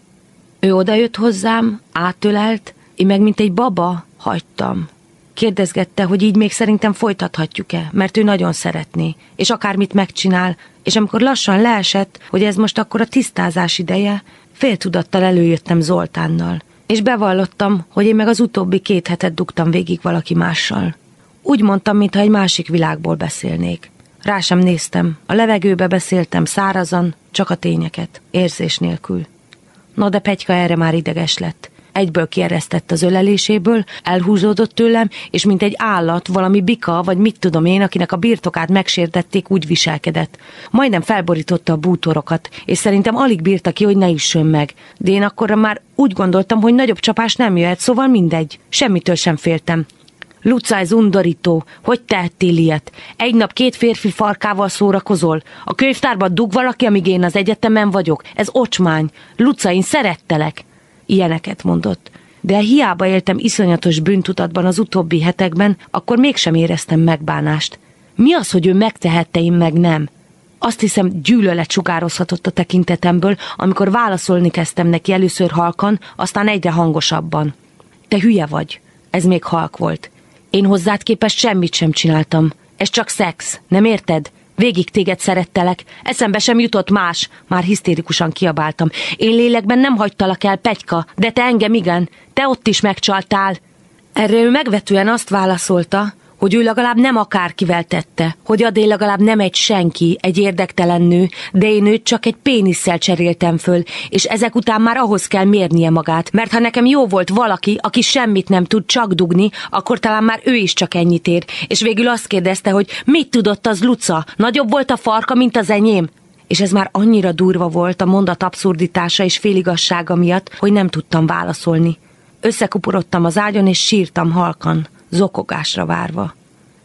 Ő odajött hozzám, átölelt, én meg mint egy baba hagytam. Kérdezgette, hogy így még szerintem folytathatjuk-e, mert ő nagyon szeretné, és akármit megcsinál, és amikor lassan leesett, hogy ez most akkor a tisztázás ideje, féltudattal előjöttem Zoltánnal, és bevallottam, hogy én meg az utóbbi két hetet dugtam végig valaki mással. Úgy mondtam, mintha egy másik világból beszélnék. Rá sem néztem, a levegőbe beszéltem szárazan, csak a tényeket, érzés nélkül. Na de Pegyka erre már ideges lett. Egyből kieresztett az öleléséből, elhúzódott tőlem, és mint egy állat, valami bika, vagy mit tudom én, akinek a birtokát megsértették, úgy viselkedett. Majdnem felborította a bútorokat, és szerintem alig bírta ki, hogy ne üssön meg. De én akkor már úgy gondoltam, hogy nagyobb csapás nem jöhet, szóval mindegy. Semmitől sem féltem. Luca, ez undorító. Hogy tehettél ilyet? Egy nap két férfi farkával szórakozol? A könyvtárban dug valaki, amíg én az egyetemen vagyok? Ez ocsmány. Luca, én szerettelek. Ilyeneket mondott. De hiába éltem iszonyatos bűntudatban az utóbbi hetekben, akkor mégsem éreztem megbánást. Mi az, hogy ő megtehette, én meg nem? Azt hiszem, gyűlölet sugározhatott a tekintetemből, amikor válaszolni kezdtem neki először halkan, aztán egyre hangosabban. Te hülye vagy. Ez még halk volt. Én hozzád képest semmit sem csináltam. Ez csak szex, nem érted? Végig téged szerettelek, eszembe sem jutott más. Már hisztérikusan kiabáltam. Én lélekben nem hagytalak el, Pegyka, de te engem igen. Te ott is megcsaltál. Erre ő megvetően azt válaszolta, hogy ő legalább nem akárkivel tette, hogy Adé legalább nem egy senki, egy érdektelen nő, de én őt csak egy pénisszel cseréltem föl, és ezek után már ahhoz kell mérnie magát, mert ha nekem jó volt valaki, aki semmit nem tud csak dugni, akkor talán már ő is csak ennyit ér, és végül azt kérdezte, hogy mit tudott az Luca, nagyobb volt a farka, mint az enyém? És ez már annyira durva volt a mondat abszurditása és féligassága miatt, hogy nem tudtam válaszolni. Összekuporodtam az ágyon, és sírtam halkan zokogásra várva.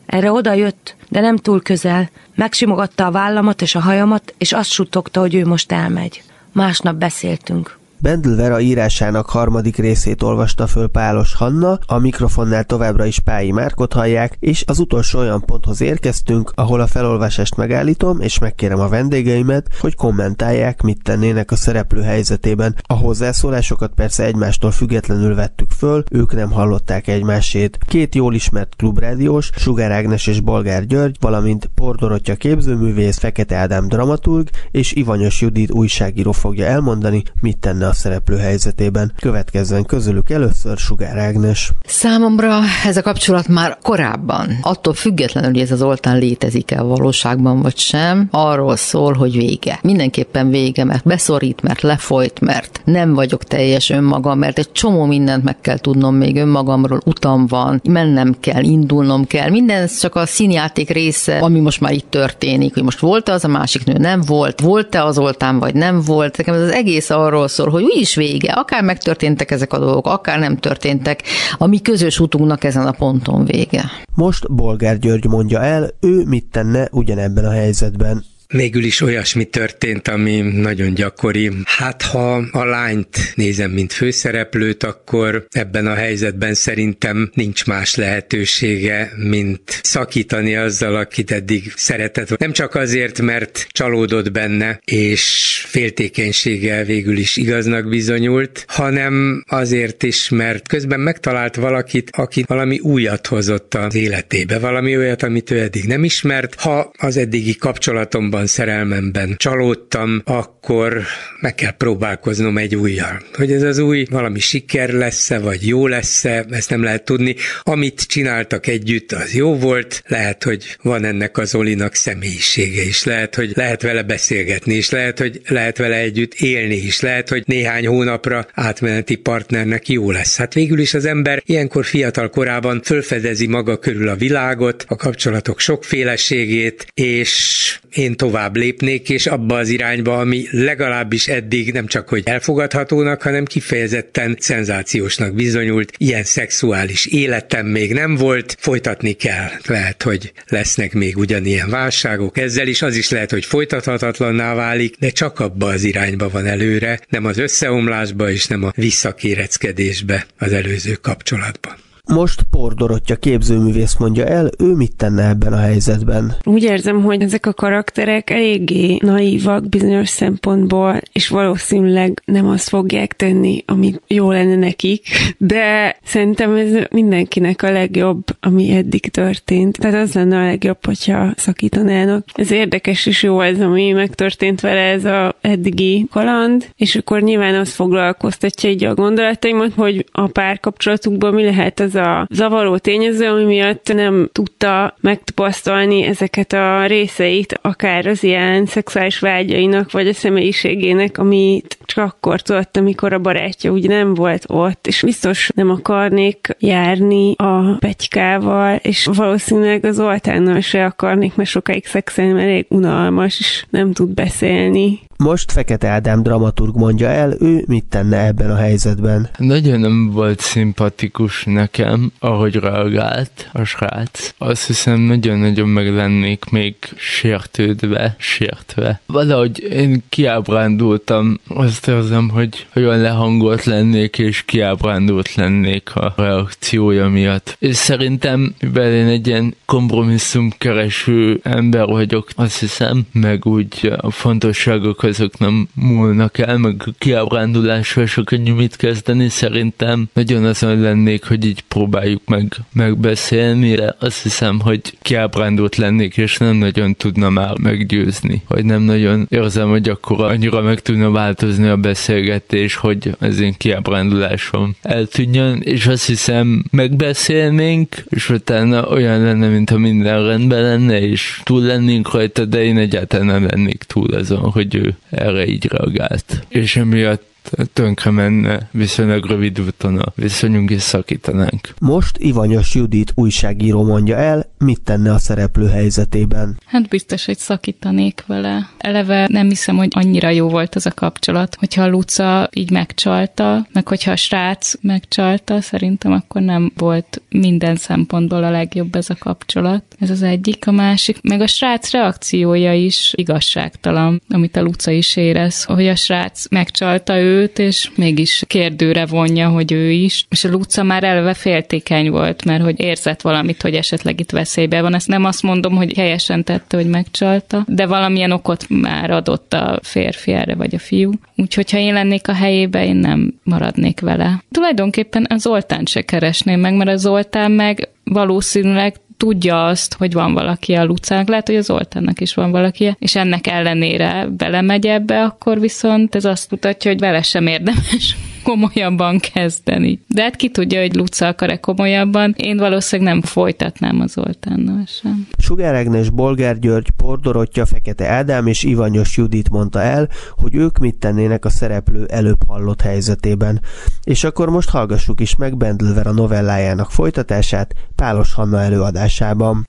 Erre oda jött, de nem túl közel, megsimogatta a vállamat és a hajamat, és azt suttogta, hogy ő most elmegy. Másnap beszéltünk. Bendel Vera írásának harmadik részét olvasta föl Pálos Hanna, a mikrofonnál továbbra is Pályi Márkot hallják, és az utolsó olyan ponthoz érkeztünk, ahol a felolvasást megállítom, és megkérem a vendégeimet, hogy kommentálják, mit tennének a szereplő helyzetében. A hozzászólásokat persze egymástól függetlenül vettük föl, ők nem hallották egymásét. Két jól ismert klubrádiós, Sugár Ágnes és Bolgár György, valamint Pordorotya képzőművész, Fekete Ádám dramaturg és Ivanyos Judit újságíró fogja elmondani, mit tenne a szereplő helyzetében. Következzen közülük először Sugár Ágnes. Számomra ez a kapcsolat már korábban, attól függetlenül, hogy ez az oltán létezik-e a valóságban vagy sem, arról szól, hogy vége. Mindenképpen vége, mert beszorít, mert lefolyt, mert nem vagyok teljes önmagam, mert egy csomó mindent meg kell tudnom még önmagamról, utam van, mennem kell, indulnom kell. Minden csak a színjáték része, ami most már itt történik, hogy most volt-e az a másik nő, nem volt, volt-e az oltán, vagy nem volt. Nekem ez az egész arról szól, hogy úgyis vége, akár megtörténtek ezek a dolgok, akár nem történtek, a mi közös utunknak ezen a ponton vége. Most Bolgár György mondja el, ő mit tenne ugyanebben a helyzetben. Végül is olyasmi történt, ami nagyon gyakori. Hát ha a lányt nézem, mint főszereplőt, akkor ebben a helyzetben szerintem nincs más lehetősége, mint szakítani azzal, akit eddig szeretett. Nem csak azért, mert csalódott benne, és féltékenységgel végül is igaznak bizonyult, hanem azért is, mert közben megtalált valakit, aki valami újat hozott az életébe, valami olyat, amit ő eddig nem ismert. Ha az eddigi kapcsolatomban abban szerelmemben csalódtam, akkor meg kell próbálkoznom egy újjal. Hogy ez az új valami siker lesz-e, vagy jó lesz-e, ezt nem lehet tudni. Amit csináltak együtt, az jó volt, lehet, hogy van ennek az Olinak személyisége is, lehet, hogy lehet vele beszélgetni is, lehet, hogy lehet vele együtt élni is, lehet, hogy néhány hónapra átmeneti partnernek jó lesz. Hát végül is az ember ilyenkor fiatal korában fölfedezi maga körül a világot, a kapcsolatok sokféleségét, és én tovább lépnék, és abba az irányba, ami legalábbis eddig nem csak hogy elfogadhatónak, hanem kifejezetten szenzációsnak bizonyult. Ilyen szexuális életem még nem volt, folytatni kell. Lehet, hogy lesznek még ugyanilyen válságok, ezzel is az is lehet, hogy folytathatatlanná válik, de csak abba az irányba van előre, nem az összeomlásba és nem a visszakéreckedésbe az előző kapcsolatban. Most Por Dorottya képzőművész mondja el, ő mit tenne ebben a helyzetben. Úgy érzem, hogy ezek a karakterek eléggé naívak bizonyos szempontból, és valószínűleg nem azt fogják tenni, ami jó lenne nekik, de szerintem ez mindenkinek a legjobb, ami eddig történt. Tehát az lenne a legjobb, hogyha szakítanának. Ez érdekes és jó ez, ami megtörtént vele, ez a eddigi kaland, és akkor nyilván az foglalkoztatja így a gondolataimat, hogy a párkapcsolatukban mi lehet az a zavaró tényező, ami miatt nem tudta megtapasztalni ezeket a részeit, akár az ilyen szexuális vágyainak, vagy a személyiségének, amit csak akkor tudott, amikor a barátja úgy nem volt ott, és biztos nem akarnék járni a pegykával, és valószínűleg az Zoltánnal se akarnék, mert sokáig szexelni, mert elég unalmas, és nem tud beszélni. Most Fekete Ádám dramaturg mondja el, ő mit tenne ebben a helyzetben. Nagyon nem volt szimpatikus nekem, ahogy reagált a srác. Azt hiszem, nagyon-nagyon meg lennék még sértődve, sértve. Valahogy én kiábrándultam, azt érzem, hogy olyan lehangolt lennék, és kiábrándult lennék a reakciója miatt. És szerintem, mivel én egy ilyen kompromisszumkereső ember vagyok, azt hiszem, meg úgy a fontosságok azok nem múlnak el, meg a kiábrándulással sok könnyű mit kezdeni, szerintem nagyon azon lennék, hogy így próbáljuk meg megbeszélni, de azt hiszem, hogy kiábrándult lennék, és nem nagyon tudna már meggyőzni, vagy nem nagyon érzem, hogy akkor annyira meg tudna változni a beszélgetés, hogy az én kiábrándulásom eltűnjön, és azt hiszem megbeszélnénk, és utána olyan lenne, mintha minden rendben lenne, és túl lennénk rajta, de én egyáltalán nem lennék túl azon, hogy ő erre így reagált. És emiatt tönkre menne viszonylag rövid úton a viszonyunk és szakítanánk. Most Ivanyos Judit újságíró mondja el, mit tenne a szereplő helyzetében. Hát biztos, hogy szakítanék vele. Eleve nem hiszem, hogy annyira jó volt az a kapcsolat, hogyha a Luca így megcsalta, meg hogyha a srác megcsalta, szerintem akkor nem volt minden szempontból a legjobb ez a kapcsolat. Ez az egyik, a másik. Meg a srác reakciója is igazságtalan, amit a Luca is érez, hogy a srác megcsalta ő őt, és mégis kérdőre vonja, hogy ő is. És a Luca már eleve féltékeny volt, mert hogy érzett valamit, hogy esetleg itt veszélybe van. Ezt nem azt mondom, hogy helyesen tette, hogy megcsalta, de valamilyen okot már adott a férfi erre, vagy a fiú. Úgyhogy ha én lennék a helyébe, én nem maradnék vele. Tulajdonképpen az Zoltán se keresném meg, mert a Zoltán meg valószínűleg tudja azt, hogy van valaki a Lucának, lehet, hogy az Zoltánnak is van valaki, és ennek ellenére belemegy ebbe, akkor viszont ez azt mutatja, hogy vele sem érdemes komolyabban kezdeni. De hát ki tudja, hogy Luca akar-e komolyabban. Én valószínűleg nem folytatnám az Zoltánnal sem. Sugár Ágnes, Bolgár György, Pordorottya, Fekete Ádám és Ivanyos Judit mondta el, hogy ők mit tennének a szereplő előbb hallott helyzetében. És akkor most hallgassuk is meg Bendlver a novellájának folytatását Pálos Hanna előadásában.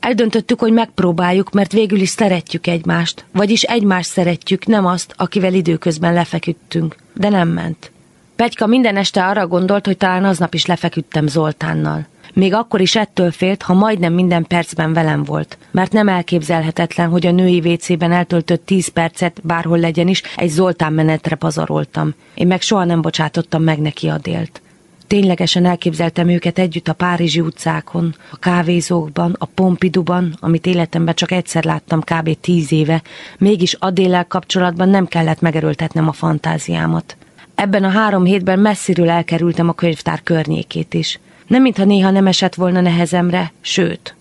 Eldöntöttük, hogy megpróbáljuk, mert végül is szeretjük egymást. Vagyis egymást szeretjük, nem azt, akivel időközben lefeküdtünk. De nem ment. Pegyka minden este arra gondolt, hogy talán aznap is lefeküdtem Zoltánnal. Még akkor is ettől félt, ha majdnem minden percben velem volt, mert nem elképzelhetetlen, hogy a női vécében eltöltött tíz percet, bárhol legyen is, egy Zoltán menetre pazaroltam. Én meg soha nem bocsátottam meg neki a délt. Ténylegesen elképzeltem őket együtt a Párizsi utcákon, a kávézókban, a Pompiduban, amit életemben csak egyszer láttam kb. tíz éve, mégis Adéllel kapcsolatban nem kellett megerőltetnem a fantáziámat. Ebben a három hétben messziről elkerültem a könyvtár környékét is. Nem mintha néha nem esett volna nehezemre, sőt.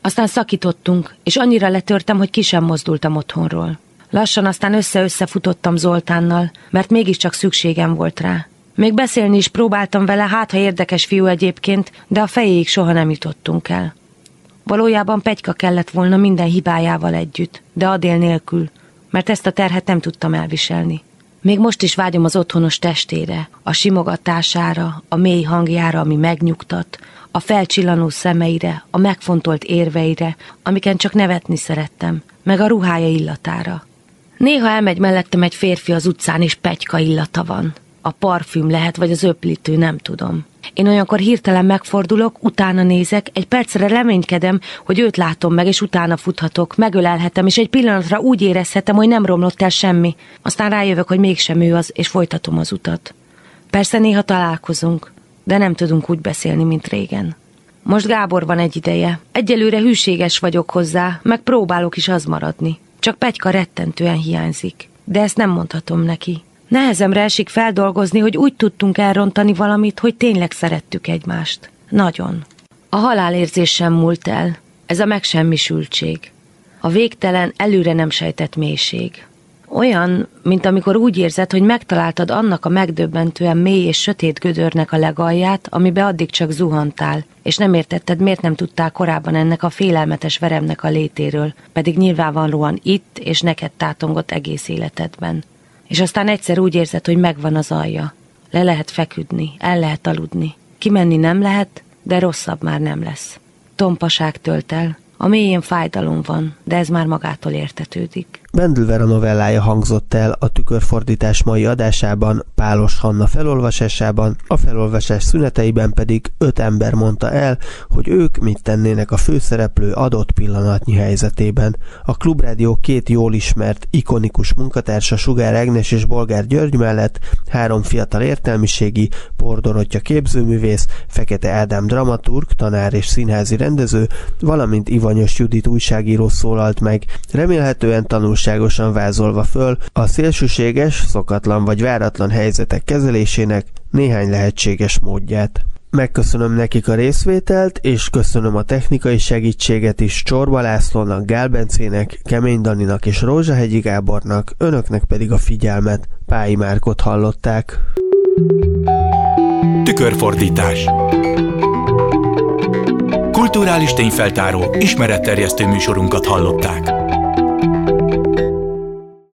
Aztán szakítottunk, és annyira letörtem, hogy ki sem mozdultam otthonról. Lassan aztán össze-össze futottam Zoltánnal, mert mégiscsak szükségem volt rá. Még beszélni is próbáltam vele, hát ha érdekes fiú egyébként, de a fejéig soha nem jutottunk el. Valójában Pegyka kellett volna minden hibájával együtt, de Adél nélkül, mert ezt a terhet nem tudtam elviselni. Még most is vágyom az otthonos testére, a simogatására, a mély hangjára, ami megnyugtat, a felcsillanó szemeire, a megfontolt érveire, amiken csak nevetni szerettem, meg a ruhája illatára. Néha elmegy mellettem egy férfi az utcán, és pegyka illata van. A parfüm lehet, vagy az öplítő, nem tudom. Én olyankor hirtelen megfordulok, utána nézek, egy percre reménykedem, hogy őt látom meg, és utána futhatok, megölelhetem, és egy pillanatra úgy érezhetem, hogy nem romlott el semmi. Aztán rájövök, hogy mégsem ő az, és folytatom az utat. Persze néha találkozunk, de nem tudunk úgy beszélni, mint régen. Most Gábor van egy ideje. Egyelőre hűséges vagyok hozzá, meg próbálok is az maradni. Csak Pegyka rettentően hiányzik. De ezt nem mondhatom neki. Nehezemre esik feldolgozni, hogy úgy tudtunk elrontani valamit, hogy tényleg szerettük egymást. Nagyon. A halálérzés sem múlt el. Ez a megsemmisültség. A végtelen, előre nem sejtett mélység. Olyan, mint amikor úgy érzed, hogy megtaláltad annak a megdöbbentően mély és sötét gödörnek a legalját, amibe addig csak zuhantál, és nem értetted, miért nem tudtál korábban ennek a félelmetes veremnek a létéről, pedig nyilvánvalóan itt és neked tátongott egész életedben. És aztán egyszer úgy érzed, hogy megvan az alja. Le lehet feküdni, el lehet aludni. Kimenni nem lehet, de rosszabb már nem lesz. Tompaság tölt el, a mélyén fájdalom van, de ez már magától értetődik. Bendel Vera novellája hangzott el a tükörfordítás mai adásában, Pálos Hanna felolvasásában, a felolvasás szüneteiben pedig öt ember mondta el, hogy ők mit tennének a főszereplő adott pillanatnyi helyzetében. A Klubrádió két jól ismert, ikonikus munkatársa Sugár Ágnes és Bolgár György mellett három fiatal értelmiségi, Pordorottya képzőművész, Fekete Ádám dramaturg, tanár és színházi rendező, valamint Ivanyos Judit újságíró szólalt meg, remélhetően tanul tanulságosan vázolva föl a szélsőséges, szokatlan vagy váratlan helyzetek kezelésének néhány lehetséges módját. Megköszönöm nekik a részvételt, és köszönöm a technikai segítséget is Csorba Lászlónak, Gál Bencének, Kemény Daninak és Rózsahegyi Gábornak, önöknek pedig a figyelmet. Pályi Márkot hallották. Tükörfordítás Kulturális tényfeltáró, ismeretterjesztő műsorunkat hallották.